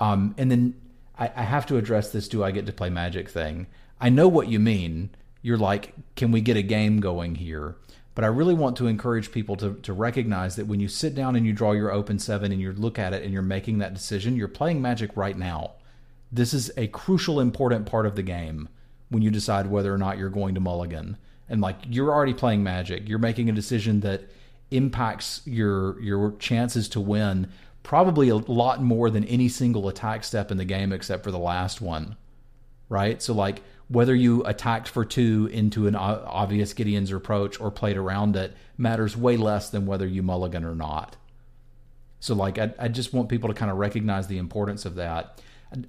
Um, and then I, I have to address this do I get to play magic thing. I know what you mean. You're like, can we get a game going here? But I really want to encourage people to, to recognize that when you sit down and you draw your open seven and you look at it and you're making that decision, you're playing magic right now. This is a crucial, important part of the game when you decide whether or not you're going to mulligan. And like you're already playing magic, you're making a decision that impacts your your chances to win probably a lot more than any single attack step in the game except for the last one right so like whether you attacked for two into an obvious gideon's reproach or played around it matters way less than whether you mulligan or not so like i, I just want people to kind of recognize the importance of that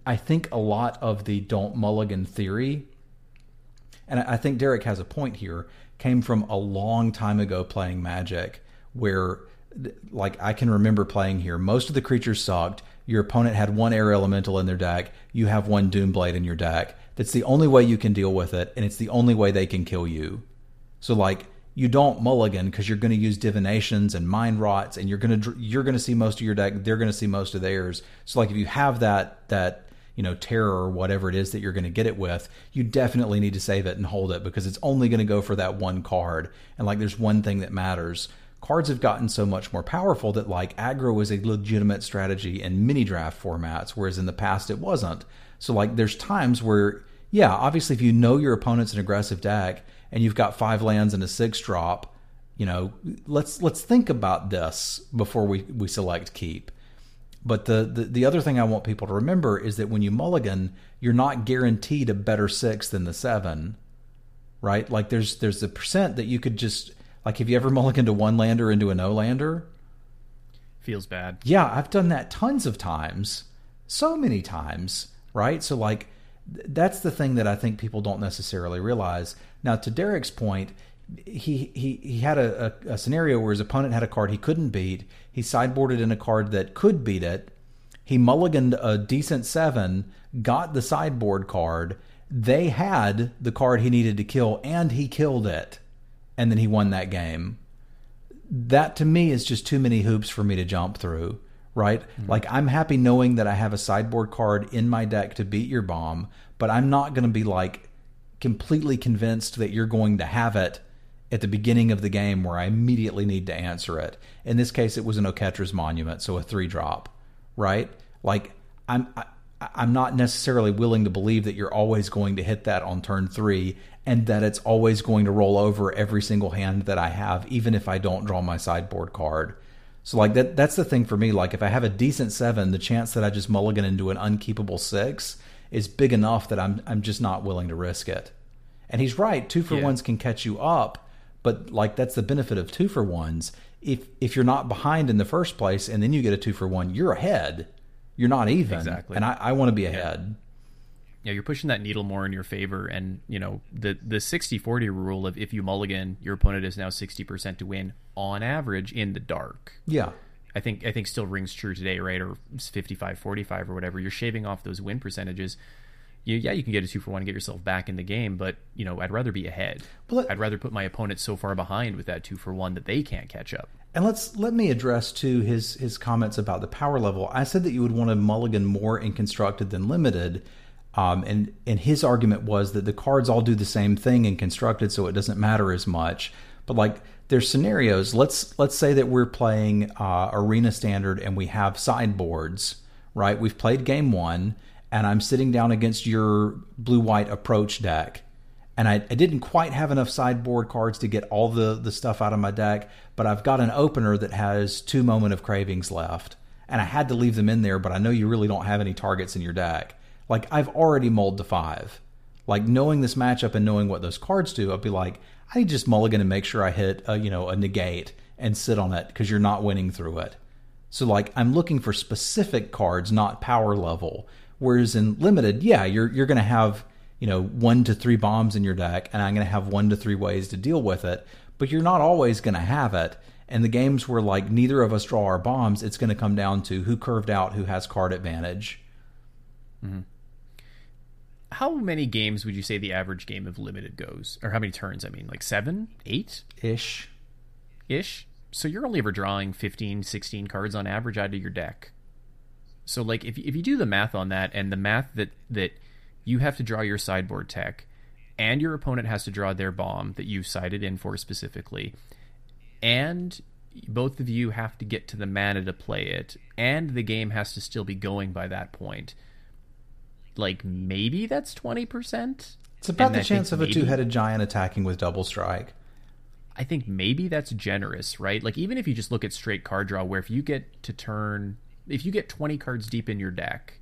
I- think a lot of the don't mulligan theory and I think Derek has a point here, came from a long time ago playing Magic, where, like, I can remember playing here. Most of the creatures sucked. Your opponent had one air elemental in their deck. You have one Doomblade in your deck. That's the only way you can deal with it, and it's the only way they can kill you. So, like, you don't mulligan because you're going to use divinations and mind rots, and you're going to you're going to see most of your deck. They're going to see most of theirs. So, like, if you have that that you know, terror or whatever it is that you're going to get it with, you definitely need to save it and hold it because it's only going to go for that one card. And like there's one thing that matters. Cards have gotten so much more powerful that like aggro is a legitimate strategy in mini draft formats, whereas in the past it wasn't. So like there's times where yeah, obviously if you know your opponent's an aggressive deck and you've got five lands and a six drop, you know, let's let's think about this before we, we select keep. But the, the, the other thing I want people to remember is that when you mulligan, you're not guaranteed a better six than the seven, right? Like there's there's a percent that you could just like. Have you ever mulliganed a one lander into a no lander? Feels bad. Yeah, I've done that tons of times, so many times, right? So like that's the thing that I think people don't necessarily realize. Now, to Derek's point, he he he had a, a, a, scenario where his opponent had a card he couldn't beat. He sideboarded in a card that could beat it. He mulliganed a decent seven, got the sideboard card. They had the card he needed to kill, and he killed it, and then he won that game. That to me is just too many hoops for me to jump through. Right? Mm-hmm. Like I'm happy knowing that I have a sideboard card in my deck to beat your bomb, but I'm not going to be like completely convinced that you're going to have it at the beginning of the game where I immediately need to answer it. In this case, it was an Oketra's Monument, so a three drop, right? Like I'm I, I'm not necessarily willing to believe that you're always going to hit that on turn three, and that it's always going to roll over every single hand that I have, even if I don't draw my sideboard card. So like that that's the thing for me. Like if I have a decent seven, the chance that I just mulligan into an unkeepable six is big enough that I'm I'm just not willing to risk it. And he's right, two for yeah. ones can catch you up but like that's the benefit of two for ones. If if you're not behind in the first place and then you get a two for one, you're ahead. You're not even. Exactly. And I, I want to be ahead. Yeah. yeah, you're pushing that needle more in your favor. And, you know, the, the 60 40 rule of if you mulligan, your opponent is now 60% to win on average in the dark. Yeah. I think I think still rings true today, right? Or 55 45 or whatever. You're shaving off those win percentages you, yeah, you can get a two for one and get yourself back in the game, but you know, I'd rather be ahead. Well, I'd rather put my opponent so far behind with that two for one that they can't catch up. And let's let me address to his his comments about the power level. I said that you would want to mulligan more in constructed than limited. Um, and and his argument was that the cards all do the same thing and constructed, so it doesn't matter as much. But like there's scenarios. Let's let's say that we're playing uh, arena standard and we have sideboards. Right, we've played game one and I'm sitting down against your blue white approach deck. And I, I, didn't quite have enough sideboard cards to get all the, the stuff out of my deck, but I've got an opener that has two Moment of Cravings left. And I had to leave them in there, but I know you really don't have any targets in your deck. Like, I've already mulled to five. Like, knowing this matchup and knowing what those cards do, I'd be like, I need just mulligan and make sure I hit, a, you know, a negate and sit on it because you're not winning through it. So, like, I'm looking for specific cards, not power level. Whereas in limited, yeah, you're you're to have you know one to three bombs in your deck, and I'm to have one to three ways to deal with it. But you're not always to have it. And the games where like neither of us draw our bombs, it's to come down to who curved out, who has card advantage. Mm-hmm. How many games would you say the average game of limited goes, or how many turns? I mean, like seven, eight, ish, ish. So you're only ever drawing 15, 16 cards on average out of your deck. So like if if you do the math on that and the math that that you have to draw your sideboard tech and your opponent has to draw their bomb that you've sided in for specifically and both of you have to get to the mana to play it and the game has to still be going by that point like maybe that's 20% it's about the chance of maybe, a two-headed giant attacking with double strike i think maybe that's generous right like even if you just look at straight card draw where if you get to turn if you get 20 cards deep in your deck,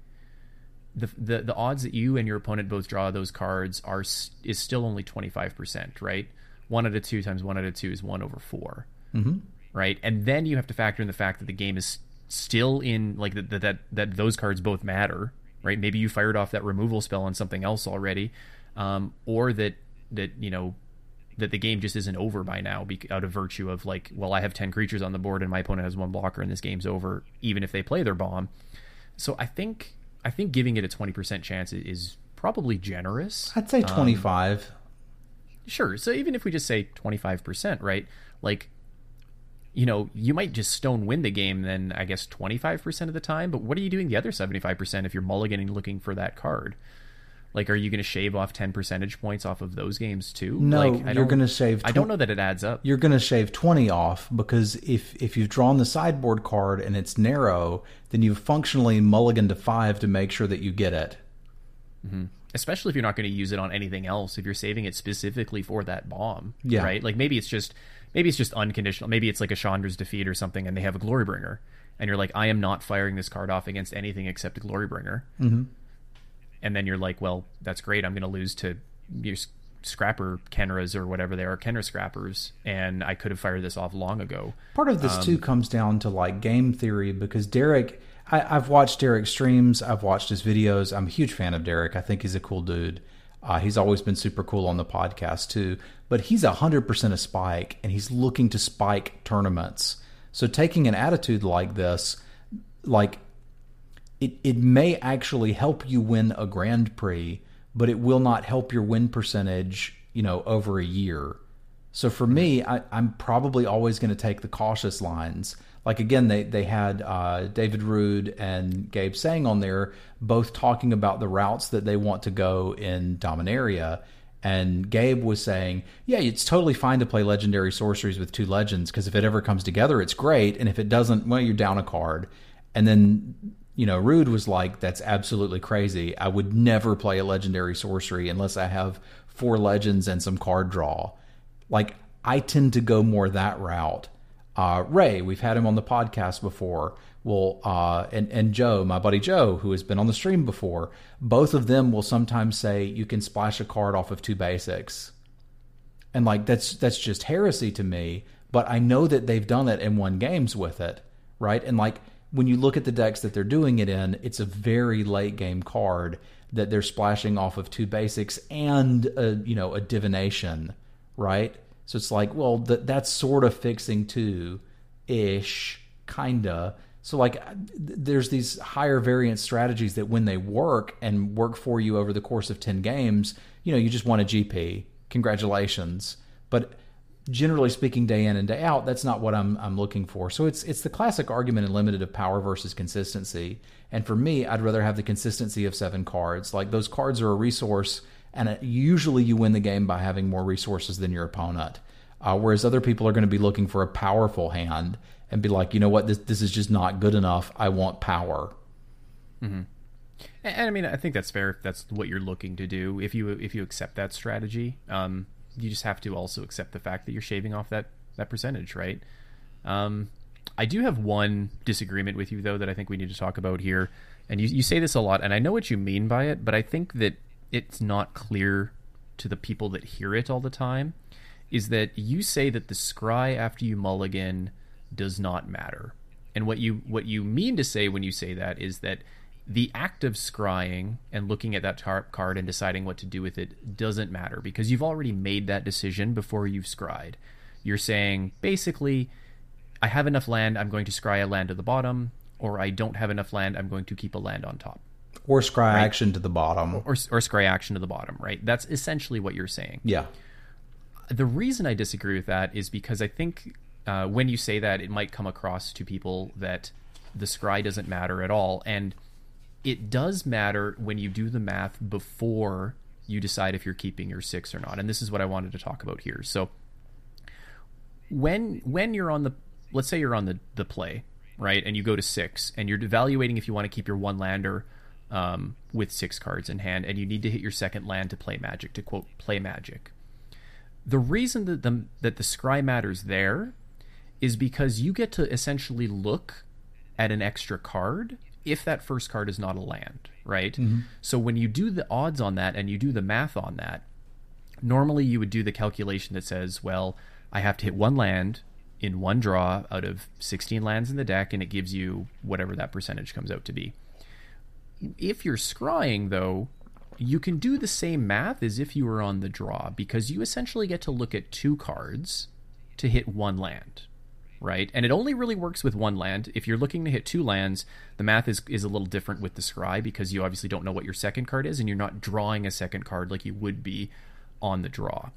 the, the the odds that you and your opponent both draw those cards are is still only 25%, right? 1 out of 2 times 1 out of 2 is 1 over 4. Mm-hmm. Right? And then you have to factor in the fact that the game is still in like that that that those cards both matter, right? Maybe you fired off that removal spell on something else already, um, or that that you know that the game just isn't over by now out of virtue of like, well, I have 10 creatures on the board and my opponent has one blocker and this game's over, even if they play their bomb. So I think I think giving it a 20% chance is probably generous. I'd say 25. Um, sure. So even if we just say 25%, right? Like you know, you might just stone win the game then I guess 25% of the time, but what are you doing the other 75% if you're mulliganing looking for that card? Like, are you going to shave off 10 percentage points off of those games too? No, like, I you're going to shave. I don't know that it adds up. You're going to shave twenty off because if if you've drawn the sideboard card and it's narrow, then you've functionally mulliganed to five to make sure that you get it. Mm-hmm. especially if you're not going to use it on anything else if you're saving it specifically for that bomb Yeah. right like maybe it's just maybe it's just unconditional maybe it's like a chandra's defeat or something and they have a glorybringer and you're like i am not firing this card off against anything except a glorybringer mm-hmm. and then you're like well that's great i'm going to lose to your scrapper Khenras or whatever they are Khenra scrappers and i could have fired this off long ago Part of this Um, too comes down to like game theory because Derek, I, I've watched Derek streams, I've watched his videos. I'm a huge fan of Derek. I think he's a cool dude. Uh, he's always been super cool on the podcast too. But he's a hundred percent a spike, and he's looking to spike tournaments. So taking an attitude like this, like it, it may actually help you win a Grand Prix, but it will not help your win percentage, you know, over a year. So for me, I, I'm probably always going to take the cautious lines. Like again, they they had uh, David Rude and Gabe Sang on there, both talking about the routes that they want to go in Dominaria. And Gabe was saying, "Yeah, it's totally fine to play legendary sorceries with two legends because if it ever comes together, it's great. And if it doesn't, well, you're down a card." And then you know, Rude was like, "That's absolutely crazy. I would never play a legendary sorcery unless I have four legends and some card draw." Like I tend to go more that route. Uh, Ray, we've had him on the podcast before. Well, uh, and and Joe, my buddy Joe, who has been on the stream before, both of them will sometimes say you can splash a card off of two basics, and like that's that's just heresy to me. But I know that they've done it and won games with it, right? And like when you look at the decks that they're doing it in, it's a very late game card that they're splashing off of two basics and a you know a divination, right? So it's like, well, th- that's sort of fixing two ish, kinda. So like, uh, th- there's these higher variance strategies that when they work and work for you over the course of ten games, you know, you just won a GP. Congratulations. But generally speaking, day in and day out, that's not what I'm I'm looking for. So it's it's the classic argument in limited of power versus consistency. And for me, I'd rather have the consistency of seven cards. Like those cards are a resource, and it, usually you win the game by having more resources than your opponent. Uh, whereas other people are going to be looking for a powerful hand and be like, you know what, this this is just not good enough. I want power. And, and I mean, I think that's fair if that's what you're looking to do. If you if you accept that strategy, um, you just have to also accept the fact that you're shaving off that that percentage, right? Um, I do have one disagreement with you though that I think we need to talk about here. And you you say this a lot, and I know what you mean by it, but I think that it's not clear to the people that hear it all the time. Is that you say that the scry after you mulligan does not matter. And what you what you mean to say when you say that is that the act of scrying and looking at that tar- card and deciding what to do with it doesn't matter because you've already made that decision before you've scryed. You're saying basically, I have enough land, I'm going to scry a land to the bottom, or I don't have enough land, I'm going to keep a land on top, Or scry action to the bottom. or or scry action to the bottom. Right? That's essentially what you're saying yeah. the reason I disagree with that is because I think uh, when you say that, it might come across to people that the scry doesn't matter at all, and it does matter when you do the math before you decide if you're keeping your six or not. And this is what I wanted to talk about here. So when when you're on the let's say you're on the the play right and you go to six and you're evaluating if you want to keep your one lander um, with six cards in hand and you need to hit your second land to play magic to quote play magic the reason that the that the scry matters there is because you get to essentially look at an extra card if that first card is not a land, right? So when you do the odds on that and you do the math on that, normally you would do the calculation that says, well, I have to hit one land in one draw out of 16 lands in the deck and it gives you whatever that percentage comes out to be. If you're scrying though, you can do the same math as if you were on the draw because you essentially get to look at two cards to hit one land, right? And it only really works with one land. If you're looking to hit two lands, the math is, is a little different with the scry because you obviously don't know what your second card is and you're not drawing a second card like you would be on the draw.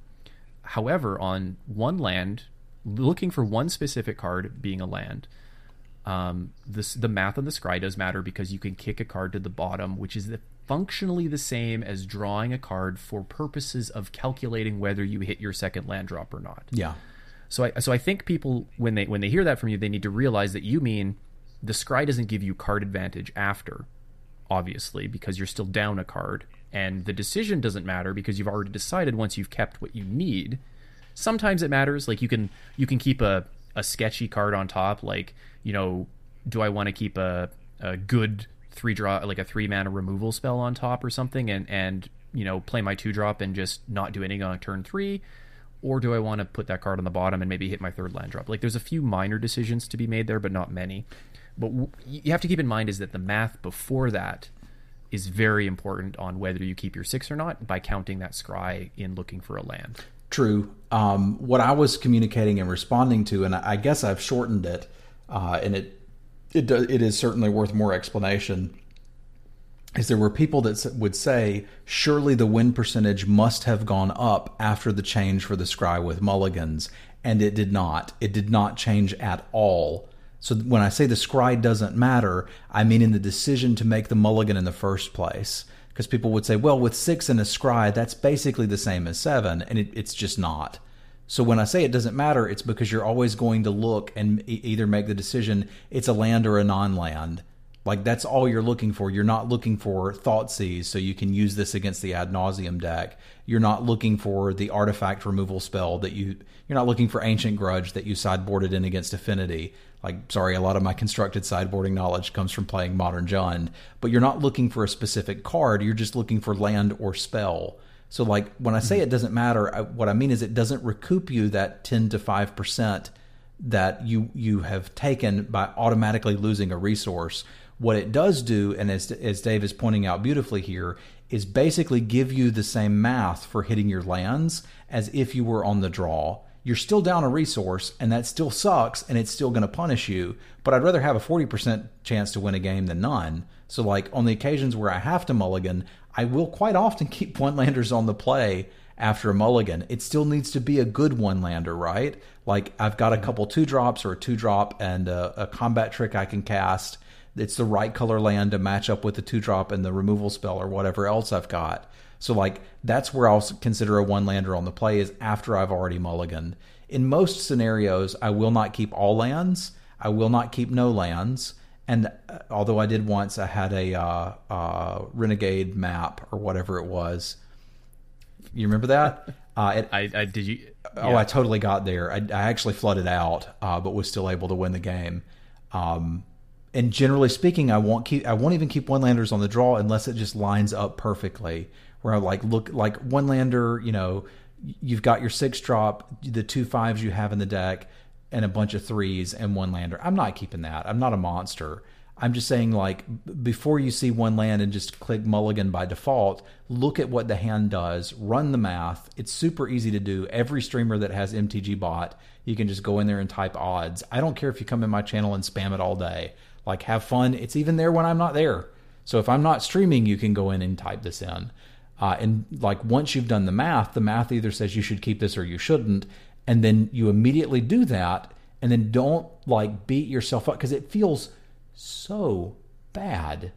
However, on one land, looking for one specific card being a land. Um, this the math on the scry does matter because you can kick a card to the bottom, which is the, functionally the same as drawing a card for purposes of calculating whether you hit your second land drop or not. Yeah. So I so I think people when they when they hear that from you, they need to realize that you mean the scry doesn't give you card advantage after, obviously, because you're still down a card, and the decision doesn't matter because you've already decided once you've kept what you need. Sometimes it matters, like you can you can keep a a sketchy card on top, like you know, do I want to keep a a good three draw like a three mana removal spell on top or something, and and you know play my two drop and just not do anything on turn three or do I want to put that card on the bottom and maybe hit my third land drop? Like, there's a few minor decisions to be made there, but not many. But w- you have to keep in mind is that the math before that is very important on whether you keep your six or not by counting that scry in looking for a land. True. Um, what I was communicating and responding to, and I guess I've shortened it, uh, and it it it is certainly worth more explanation. Is there were people that would say surely the win percentage must have gone up after the change for the scry with mulligans, and it did not. It did not change at all. So when I say the scry doesn't matter, I mean in the decision to make the mulligan in the first place. Because people would say, well, with six and a scry, that's basically the same as seven, and it, it's just not. So when I say it doesn't matter, it's because you're always going to look and either make the decision it's a land or a non-land. Like that's all you're looking for. You're not looking for Thoughtseize, so you can use this against the ad nauseam deck. You're not looking for the artifact removal spell that you. You're not looking for Ancient Grudge that you sideboarded in against Affinity. Like, sorry, a lot of my constructed sideboarding knowledge comes from playing Modern Jund, but you're not looking for a specific card. You're just looking for land or spell. So, like, when I say mm-hmm. it doesn't matter, I, what I mean is it doesn't recoup you that 10 to 5% that you you have taken by automatically losing a resource. What it does do, and as, as Dave is pointing out beautifully here, is basically give you the same math for hitting your lands as if you were on the draw. You're still down a resource, and that still sucks, and it's still going to punish you. But I'd rather have a 40% chance to win a game than none. So, like, on the occasions where I have to mulligan, I will quite often keep one landers on the play after a mulligan. It still needs to be a good one lander, right? Like, I've got a couple two drops or a two drop and a, a combat trick I can cast it's the right color land to match up with the two drop and the removal spell or whatever else I've got. So like that's where I'll consider a one lander on the play is after I've already mulliganed. In most scenarios, I will not keep all lands. I will not keep no lands. And uh, although I did once, I had a uh, uh, renegade map or whatever it was. You remember that? Uh, it, I, I, did you? Oh, I totally got there. I, I actually flooded out, uh, but was still able to win the game. Um, and generally speaking, I won't keep I won't even keep one landers on the draw unless it just lines up perfectly. Where I like look like one lander, you know, you've got your six drop, the two fives you have in the deck, and a bunch of threes and one lander. I'm not keeping that. I'm not a monster. I'm just saying, like, before you see one land and just click mulligan by default, look at what the hand does, run the math. It's super easy to do. Every streamer that has MTG bot, you can just go in there and type odds. I don't care if you come in my channel and spam it all day. Like, have fun. It's even there when I'm not there. So if I'm not streaming, you can go in and type this in. Uh, and like once you've done the math, the math either says you should keep this or you shouldn't, and then you immediately do that, and then don't like beat yourself up because it feels so bad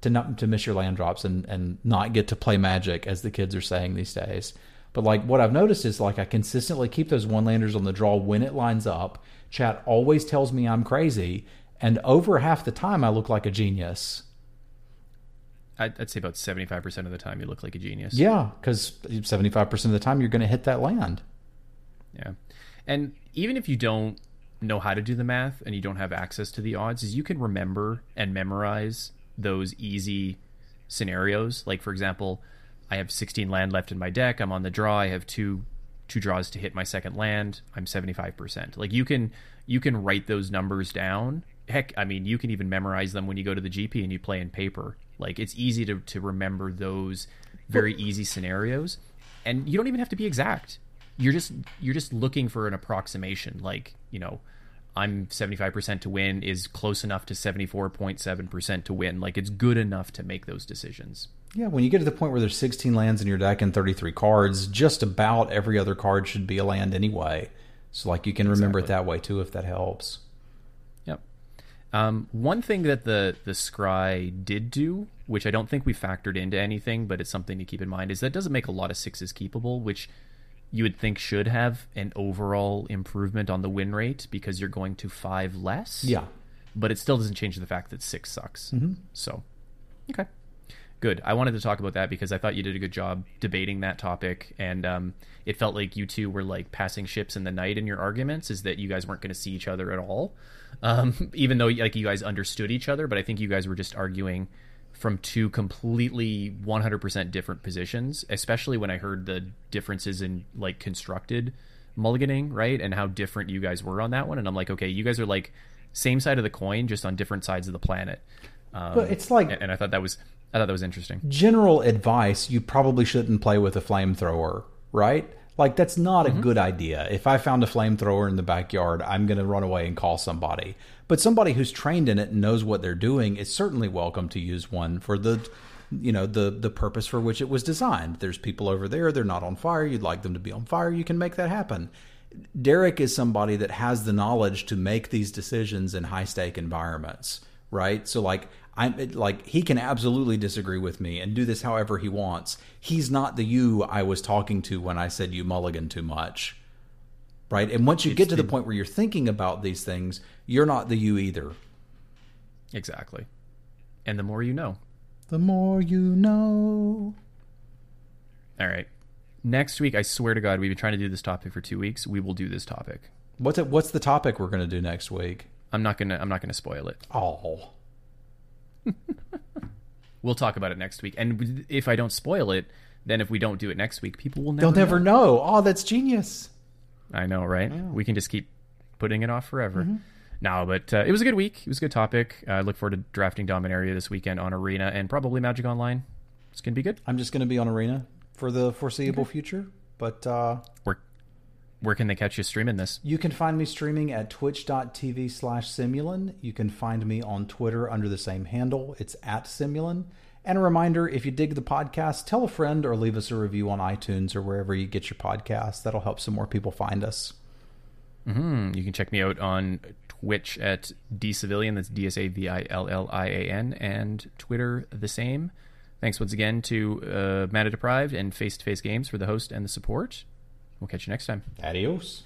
to not to miss your land drops and and not get to play magic as the kids are saying these days. But like what I've noticed is like I consistently keep those one landers on the draw when it lines up. Chat always tells me I'm crazy, and over half the time I look like a genius. I'd, say about seventy five percent of the time you look like a genius. Yeah, because seventy five percent of the time you're going to hit that land. Yeah, and even if you don't know how to do the math and you don't have access to the odds, is you can remember and memorize those easy scenarios. Like for example, I have sixteen land left in my deck. I'm on the draw. I have two two draws to hit my second land. I'm seventy five percent. Like you can you can write those numbers down heck, I mean, you can even memorize them when you go to the GP and you play in paper. Like it's easy to to remember those very easy scenarios, and you don't even have to be exact. You're just you're just looking for an approximation. Like you know, I'm 75% to win is close enough to 74.7% to win. Like it's good enough to make those decisions. Yeah, when you get to the point where there's 16 lands in your deck and 33 cards, just about every other card should be a land anyway. So like you can remember it that way too if that helps. Yep. Um, one thing that the the scry did do, which I don't think we factored into anything, but it's something to keep in mind, is that it doesn't make a lot of sixes keepable, which you would think should have an overall improvement on the win rate because you're going to five less. Yeah. But it still doesn't change the fact that six sucks. So, okay. Good. I wanted to talk about that because I thought you did a good job debating that topic, and um, it felt like you two were like passing ships in the night in your arguments. Is that you guys weren't going to see each other at all, um, even though like you guys understood each other. But I think you guys were just arguing from two completely 100% different positions. Especially when I heard the differences in like constructed mulliganing, right, and how different you guys were on that one. And I'm like, okay, you guys are like same side of the coin, just on different sides of the planet. Um, But it's like and, and I thought that was I thought that was interesting. general advice, you probably shouldn't play with a flamethrower, right? Like that's not a good idea. If I found a flamethrower in the backyard, I'm going to run away and call somebody. But somebody who's trained in it and knows what they're doing is certainly welcome to use one for the you know the the purpose for which it was designed. There's people over there, they're not on fire, you'd like them to be on fire, you can make that happen. Derek is somebody that has the knowledge to make these decisions in high stake environments, right? So like I'm like he can absolutely disagree with me and do this however he wants. He's not the you I was talking to when I said you mulligan too much. Right? And once you get to the point where you're thinking about these things, you're not the you either. Exactly. And the more you know. The more you know. All right. Next week, I swear to God, we've been trying to do this topic for two weeks. We will do this topic. What's it, what's the topic we're going to do next week? I'm not gonna. I'm not gonna spoil it. Oh. We'll talk about it next week. And if I don't spoil it, then if we don't do it next week, people will never. They'll never know. know. Oh, that's genius. I know, right? We can just keep putting it off forever. No, but uh, it was a good week. It was a good topic. I look forward to drafting Dominaria this weekend on Arena and probably Magic Online. It's gonna be good. I'm just going to be on Arena for the foreseeable future, but uh Where where can they catch you streaming this? You can find me streaming at twitch.tv slash Simulan. You can find me on Twitter under the same handle. It's at Simulan. And a reminder if you dig the podcast, tell a friend or leave us a review on iTunes or wherever you get your podcasts. That'll help some more people find us. Hmm, You can check me out on Twitch at dsavillian. That's D S A V I L L I A N, and Twitter the same. Thanks once again to uh, Deprived and Face to Face Games for the host and the support. We'll catch you next time. Adios.